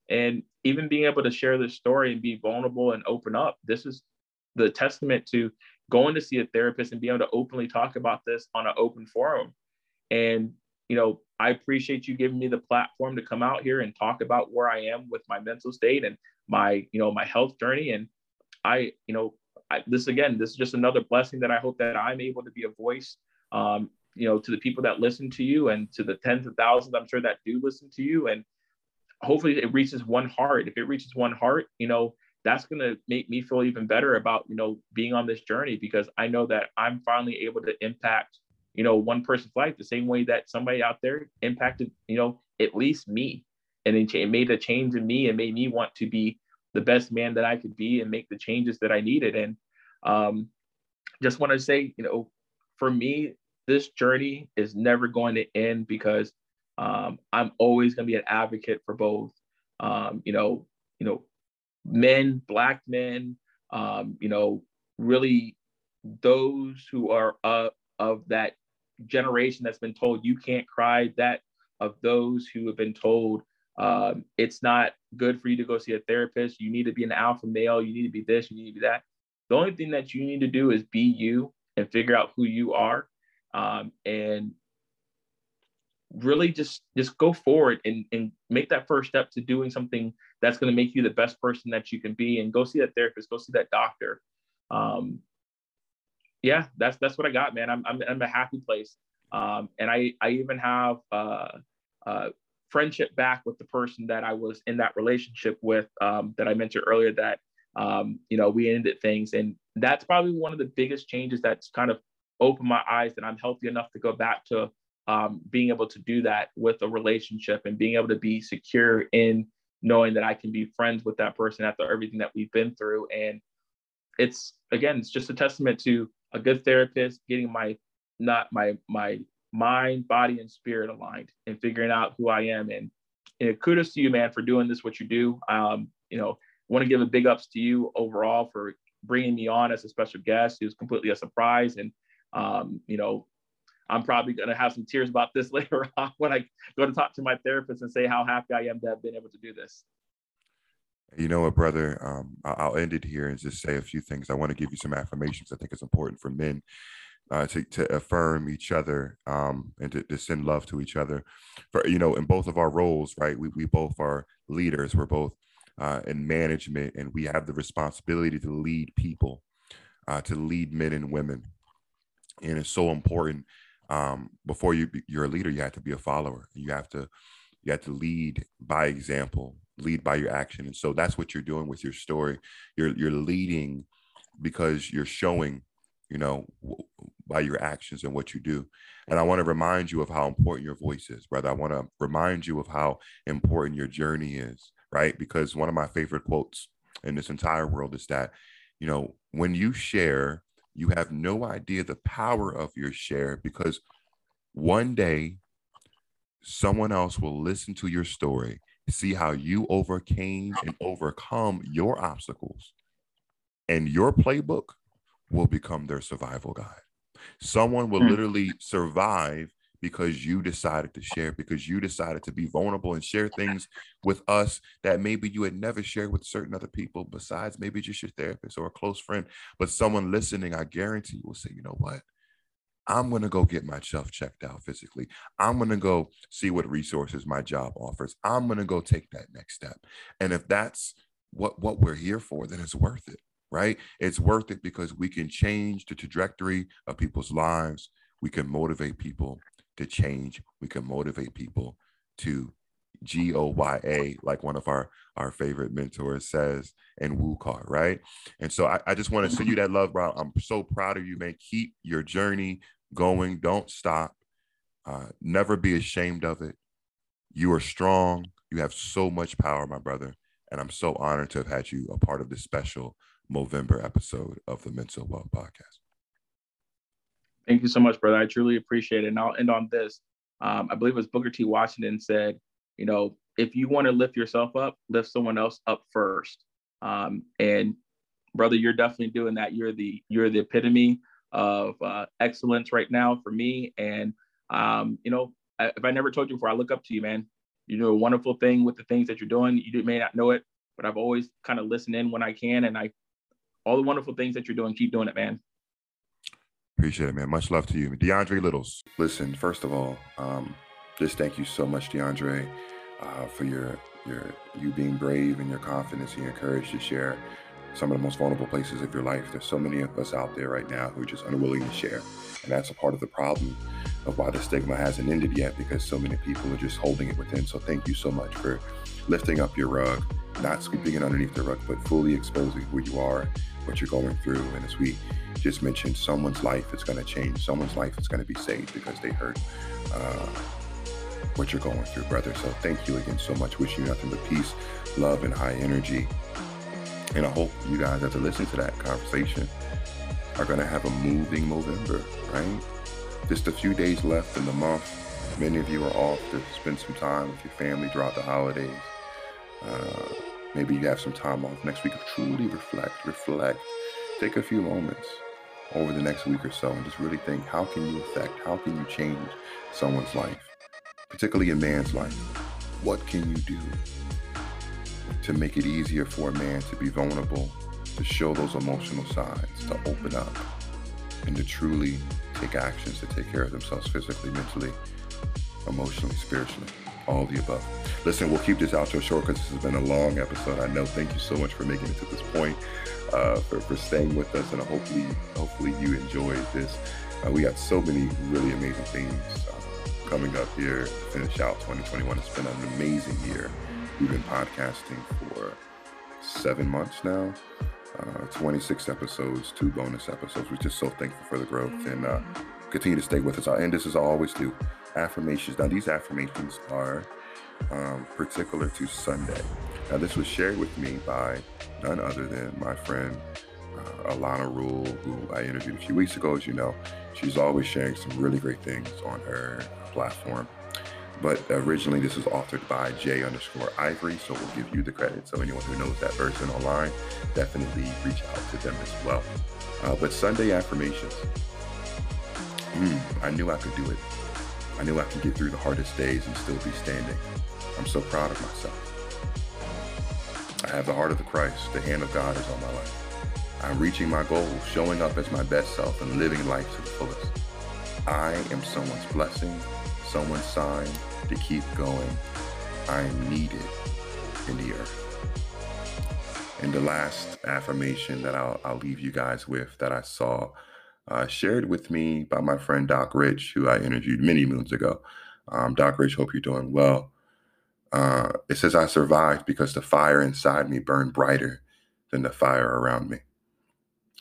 And even being able to share this story and be vulnerable and open up, this is the testament to going to see a therapist and being able to openly talk about this on an open forum. And, you know, I appreciate you giving me the platform to come out here and talk about where I am with my mental state and my, you know, my health journey. And I, you know, I, this again, this is just another blessing that I hope that I'm able to be a voice, um, you know, to the people that listen to you and to the tens of thousands I'm sure that do listen to you. And hopefully it reaches one heart. If it reaches one heart, you know, that's going to make me feel even better about, you know, being on this journey because I know that I'm finally able to impact, you know, one person's life the same way that somebody out there impacted, you know, at least me. And it made a change in me and made me want to be the best man that I could be and make the changes that I needed. And um, just want to say, you know, for me, this journey is never going to end because um, I'm always going to be an advocate for both, um, you know, you know, men, black men, um, you know, really those who are uh, of that generation that's been told you can't cry, that of those who have been told um, it's not good for you to go see a therapist. You need to be an alpha male. You need to be this. You need to be that. The only thing that you need to do is be you and figure out who you are, um, and really just just go forward and, and make that first step to doing something that's going to make you the best person that you can be. And go see that therapist. Go see that doctor. Um, yeah, that's that's what I got, man. I'm I'm, I'm a happy place. Um, and I I even have uh, uh, friendship back with the person that I was in that relationship with um, that I mentioned earlier that um, you know we ended things and that's probably one of the biggest changes that's kind of opened my eyes that I'm healthy enough to go back to um, being able to do that with a relationship and being able to be secure in knowing that I can be friends with that person after everything that we've been through and it's again it's just a testament to a good therapist getting my not my my mind, body, and spirit aligned and figuring out who I am. And, and kudos to you, man, for doing this, what you do. Um, you know, want to give a big ups to you overall for bringing me on as a special guest. It was completely a surprise. And, um, you know, I'm probably going to have some tears about this later on when I go to talk to my therapist and say how happy I am to have been able to do this. You know what, brother? Um, I'll end it here and just say a few things. I want to give you some affirmations. I think it's important for men uh, to, to affirm each other um, and to, to, send love to each other. For you know, in both of our roles, right? We we both are leaders. We're both uh, in management, and we have the responsibility to lead people, uh, to lead men and women. And it's so important. Um, before you you're a leader, you have to be a follower. You have to you have to lead by example, lead by your action. And so that's what you're doing with your story. You're you're leading because you're showing you know, by your actions and what you do. And I want to remind you of how important your voice is, brother. I want to remind you of how important your journey is, right? Because one of my favorite quotes in this entire world is that, you know, when you share, you have no idea the power of your share because one day someone else will listen to your story, see how you overcame and overcome your obstacles. And your playbook will become their survival guide. Someone will mm. literally survive because you decided to share, because you decided to be vulnerable and share things with us that maybe you had never shared with certain other people, besides maybe just your therapist or a close friend. But someone listening, I guarantee you will say, you know what? I'm going to go get myself checked out physically. I'm going to go see what resources my job offers. I'm going to go take that next step. And if that's what what we're here for, then it's worth it right? It's worth it because we can change the trajectory of people's lives. We can motivate people to change. We can motivate people to G O Y A, like one of our our favorite mentors says, and Woo Car, right? And so I, I just want to send you that love, bro. I'm so proud of you, man. Keep your journey going. Don't stop. Uh, never be ashamed of it. You are strong. You have so much power, my brother. And I'm so honored to have had you a part of this special Movember episode of the Mental Wealth Podcast. Thank you so much, brother. I truly appreciate it. And I'll end on this. Um, I believe it was Booker T. Washington said, you know, if you want to lift yourself up, lift someone else up first. Um, and brother, you're definitely doing that. You're the you're the epitome of uh, excellence right now for me. And um, you know, if I never told you before, I look up to you, man. You do a wonderful thing with the things that you're doing. You may not know it, but I've always kind of listened in when I can, and I all the wonderful things that you're doing. Keep doing it, man. Appreciate it, man. Much love to you, DeAndre Littles. Listen, first of all, um, just thank you so much, DeAndre, uh, for your your you being brave and your confidence and your courage to share some of the most vulnerable places of your life. There's so many of us out there right now who are just unwilling to share, and that's a part of the problem of why the stigma hasn't ended yet because so many people are just holding it within. So thank you so much for lifting up your rug, not sweeping it underneath the rug, but fully exposing who you are, what you're going through. And as we just mentioned, someone's life is going to change. Someone's life is going to be saved because they heard uh, what you're going through, brother. So thank you again so much. Wishing you nothing but peace, love, and high energy. And I hope you guys, after listening to that conversation, are going to have a moving Movember, right? Just a few days left in the month. Many of you are off to spend some time with your family throughout the holidays. Uh, maybe you have some time off next week. Truly reflect, reflect. Take a few moments over the next week or so and just really think how can you affect, how can you change someone's life, particularly a man's life? What can you do to make it easier for a man to be vulnerable, to show those emotional sides, to open up, and to truly take actions to take care of themselves physically, mentally, emotionally, spiritually, all the above. Listen, we'll keep this outro short because this has been a long episode. I know. Thank you so much for making it to this point, uh, for, for staying with us, and hopefully, hopefully you enjoyed this. Uh, we got so many really amazing things uh, coming up here to finish out 2021. It's been an amazing year. We've been podcasting for seven months now. Uh, 26 episodes, two bonus episodes. We're just so thankful for the growth and uh, continue to stay with us. And this is I always do affirmations. Now, these affirmations are um, particular to Sunday. Now, this was shared with me by none other than my friend uh, Alana Rule, who I interviewed a few weeks ago. As you know, she's always sharing some really great things on her platform. But originally, this was authored by J underscore Ivory, so we'll give you the credit. So anyone who knows that person online, definitely reach out to them as well. Uh, but Sunday affirmations. Mm, I knew I could do it. I knew I could get through the hardest days and still be standing. I'm so proud of myself. I have the heart of the Christ. The hand of God is on my life. I'm reaching my goals, showing up as my best self, and living life to the fullest. I am someone's blessing, someone's sign, to keep going. I am needed in the earth. And the last affirmation that I'll, I'll leave you guys with that I saw uh, shared with me by my friend Doc Rich, who I interviewed many moons ago. Um, Doc Rich, hope you're doing well. Uh, it says, I survived because the fire inside me burned brighter than the fire around me.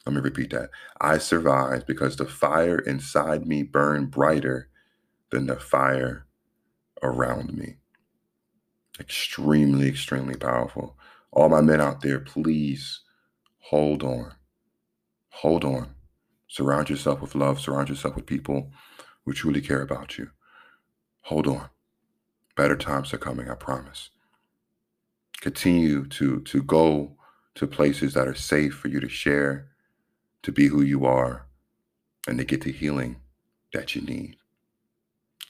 Let me repeat that. I survived because the fire inside me burned brighter than the fire around me. Extremely, extremely powerful. All my men out there, please hold on. Hold on. Surround yourself with love. Surround yourself with people who truly care about you. Hold on. Better times are coming, I promise. Continue to, to go to places that are safe for you to share, to be who you are, and to get the healing that you need.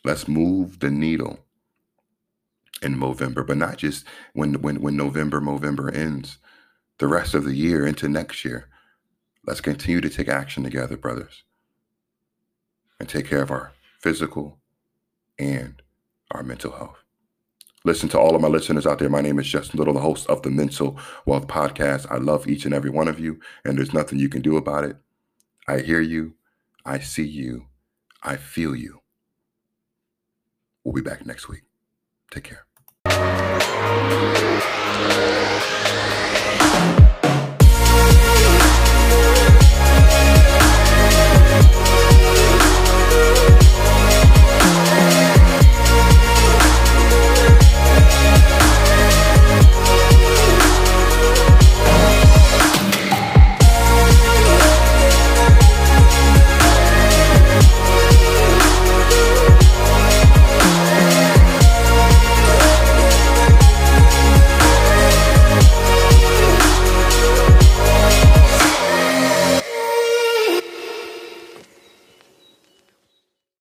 Let's move the needle in Movember, but not just when when when November Movember ends, the rest of the year into next year. Let's continue to take action together, brothers, and take care of our physical and our mental health. Listen to all of my listeners out there. My name is Justin Little, the host of the Mental Wealth Podcast. I love each and every one of you, and there's nothing you can do about it. I hear you, I see you, I feel you. We'll be back next week. Take care.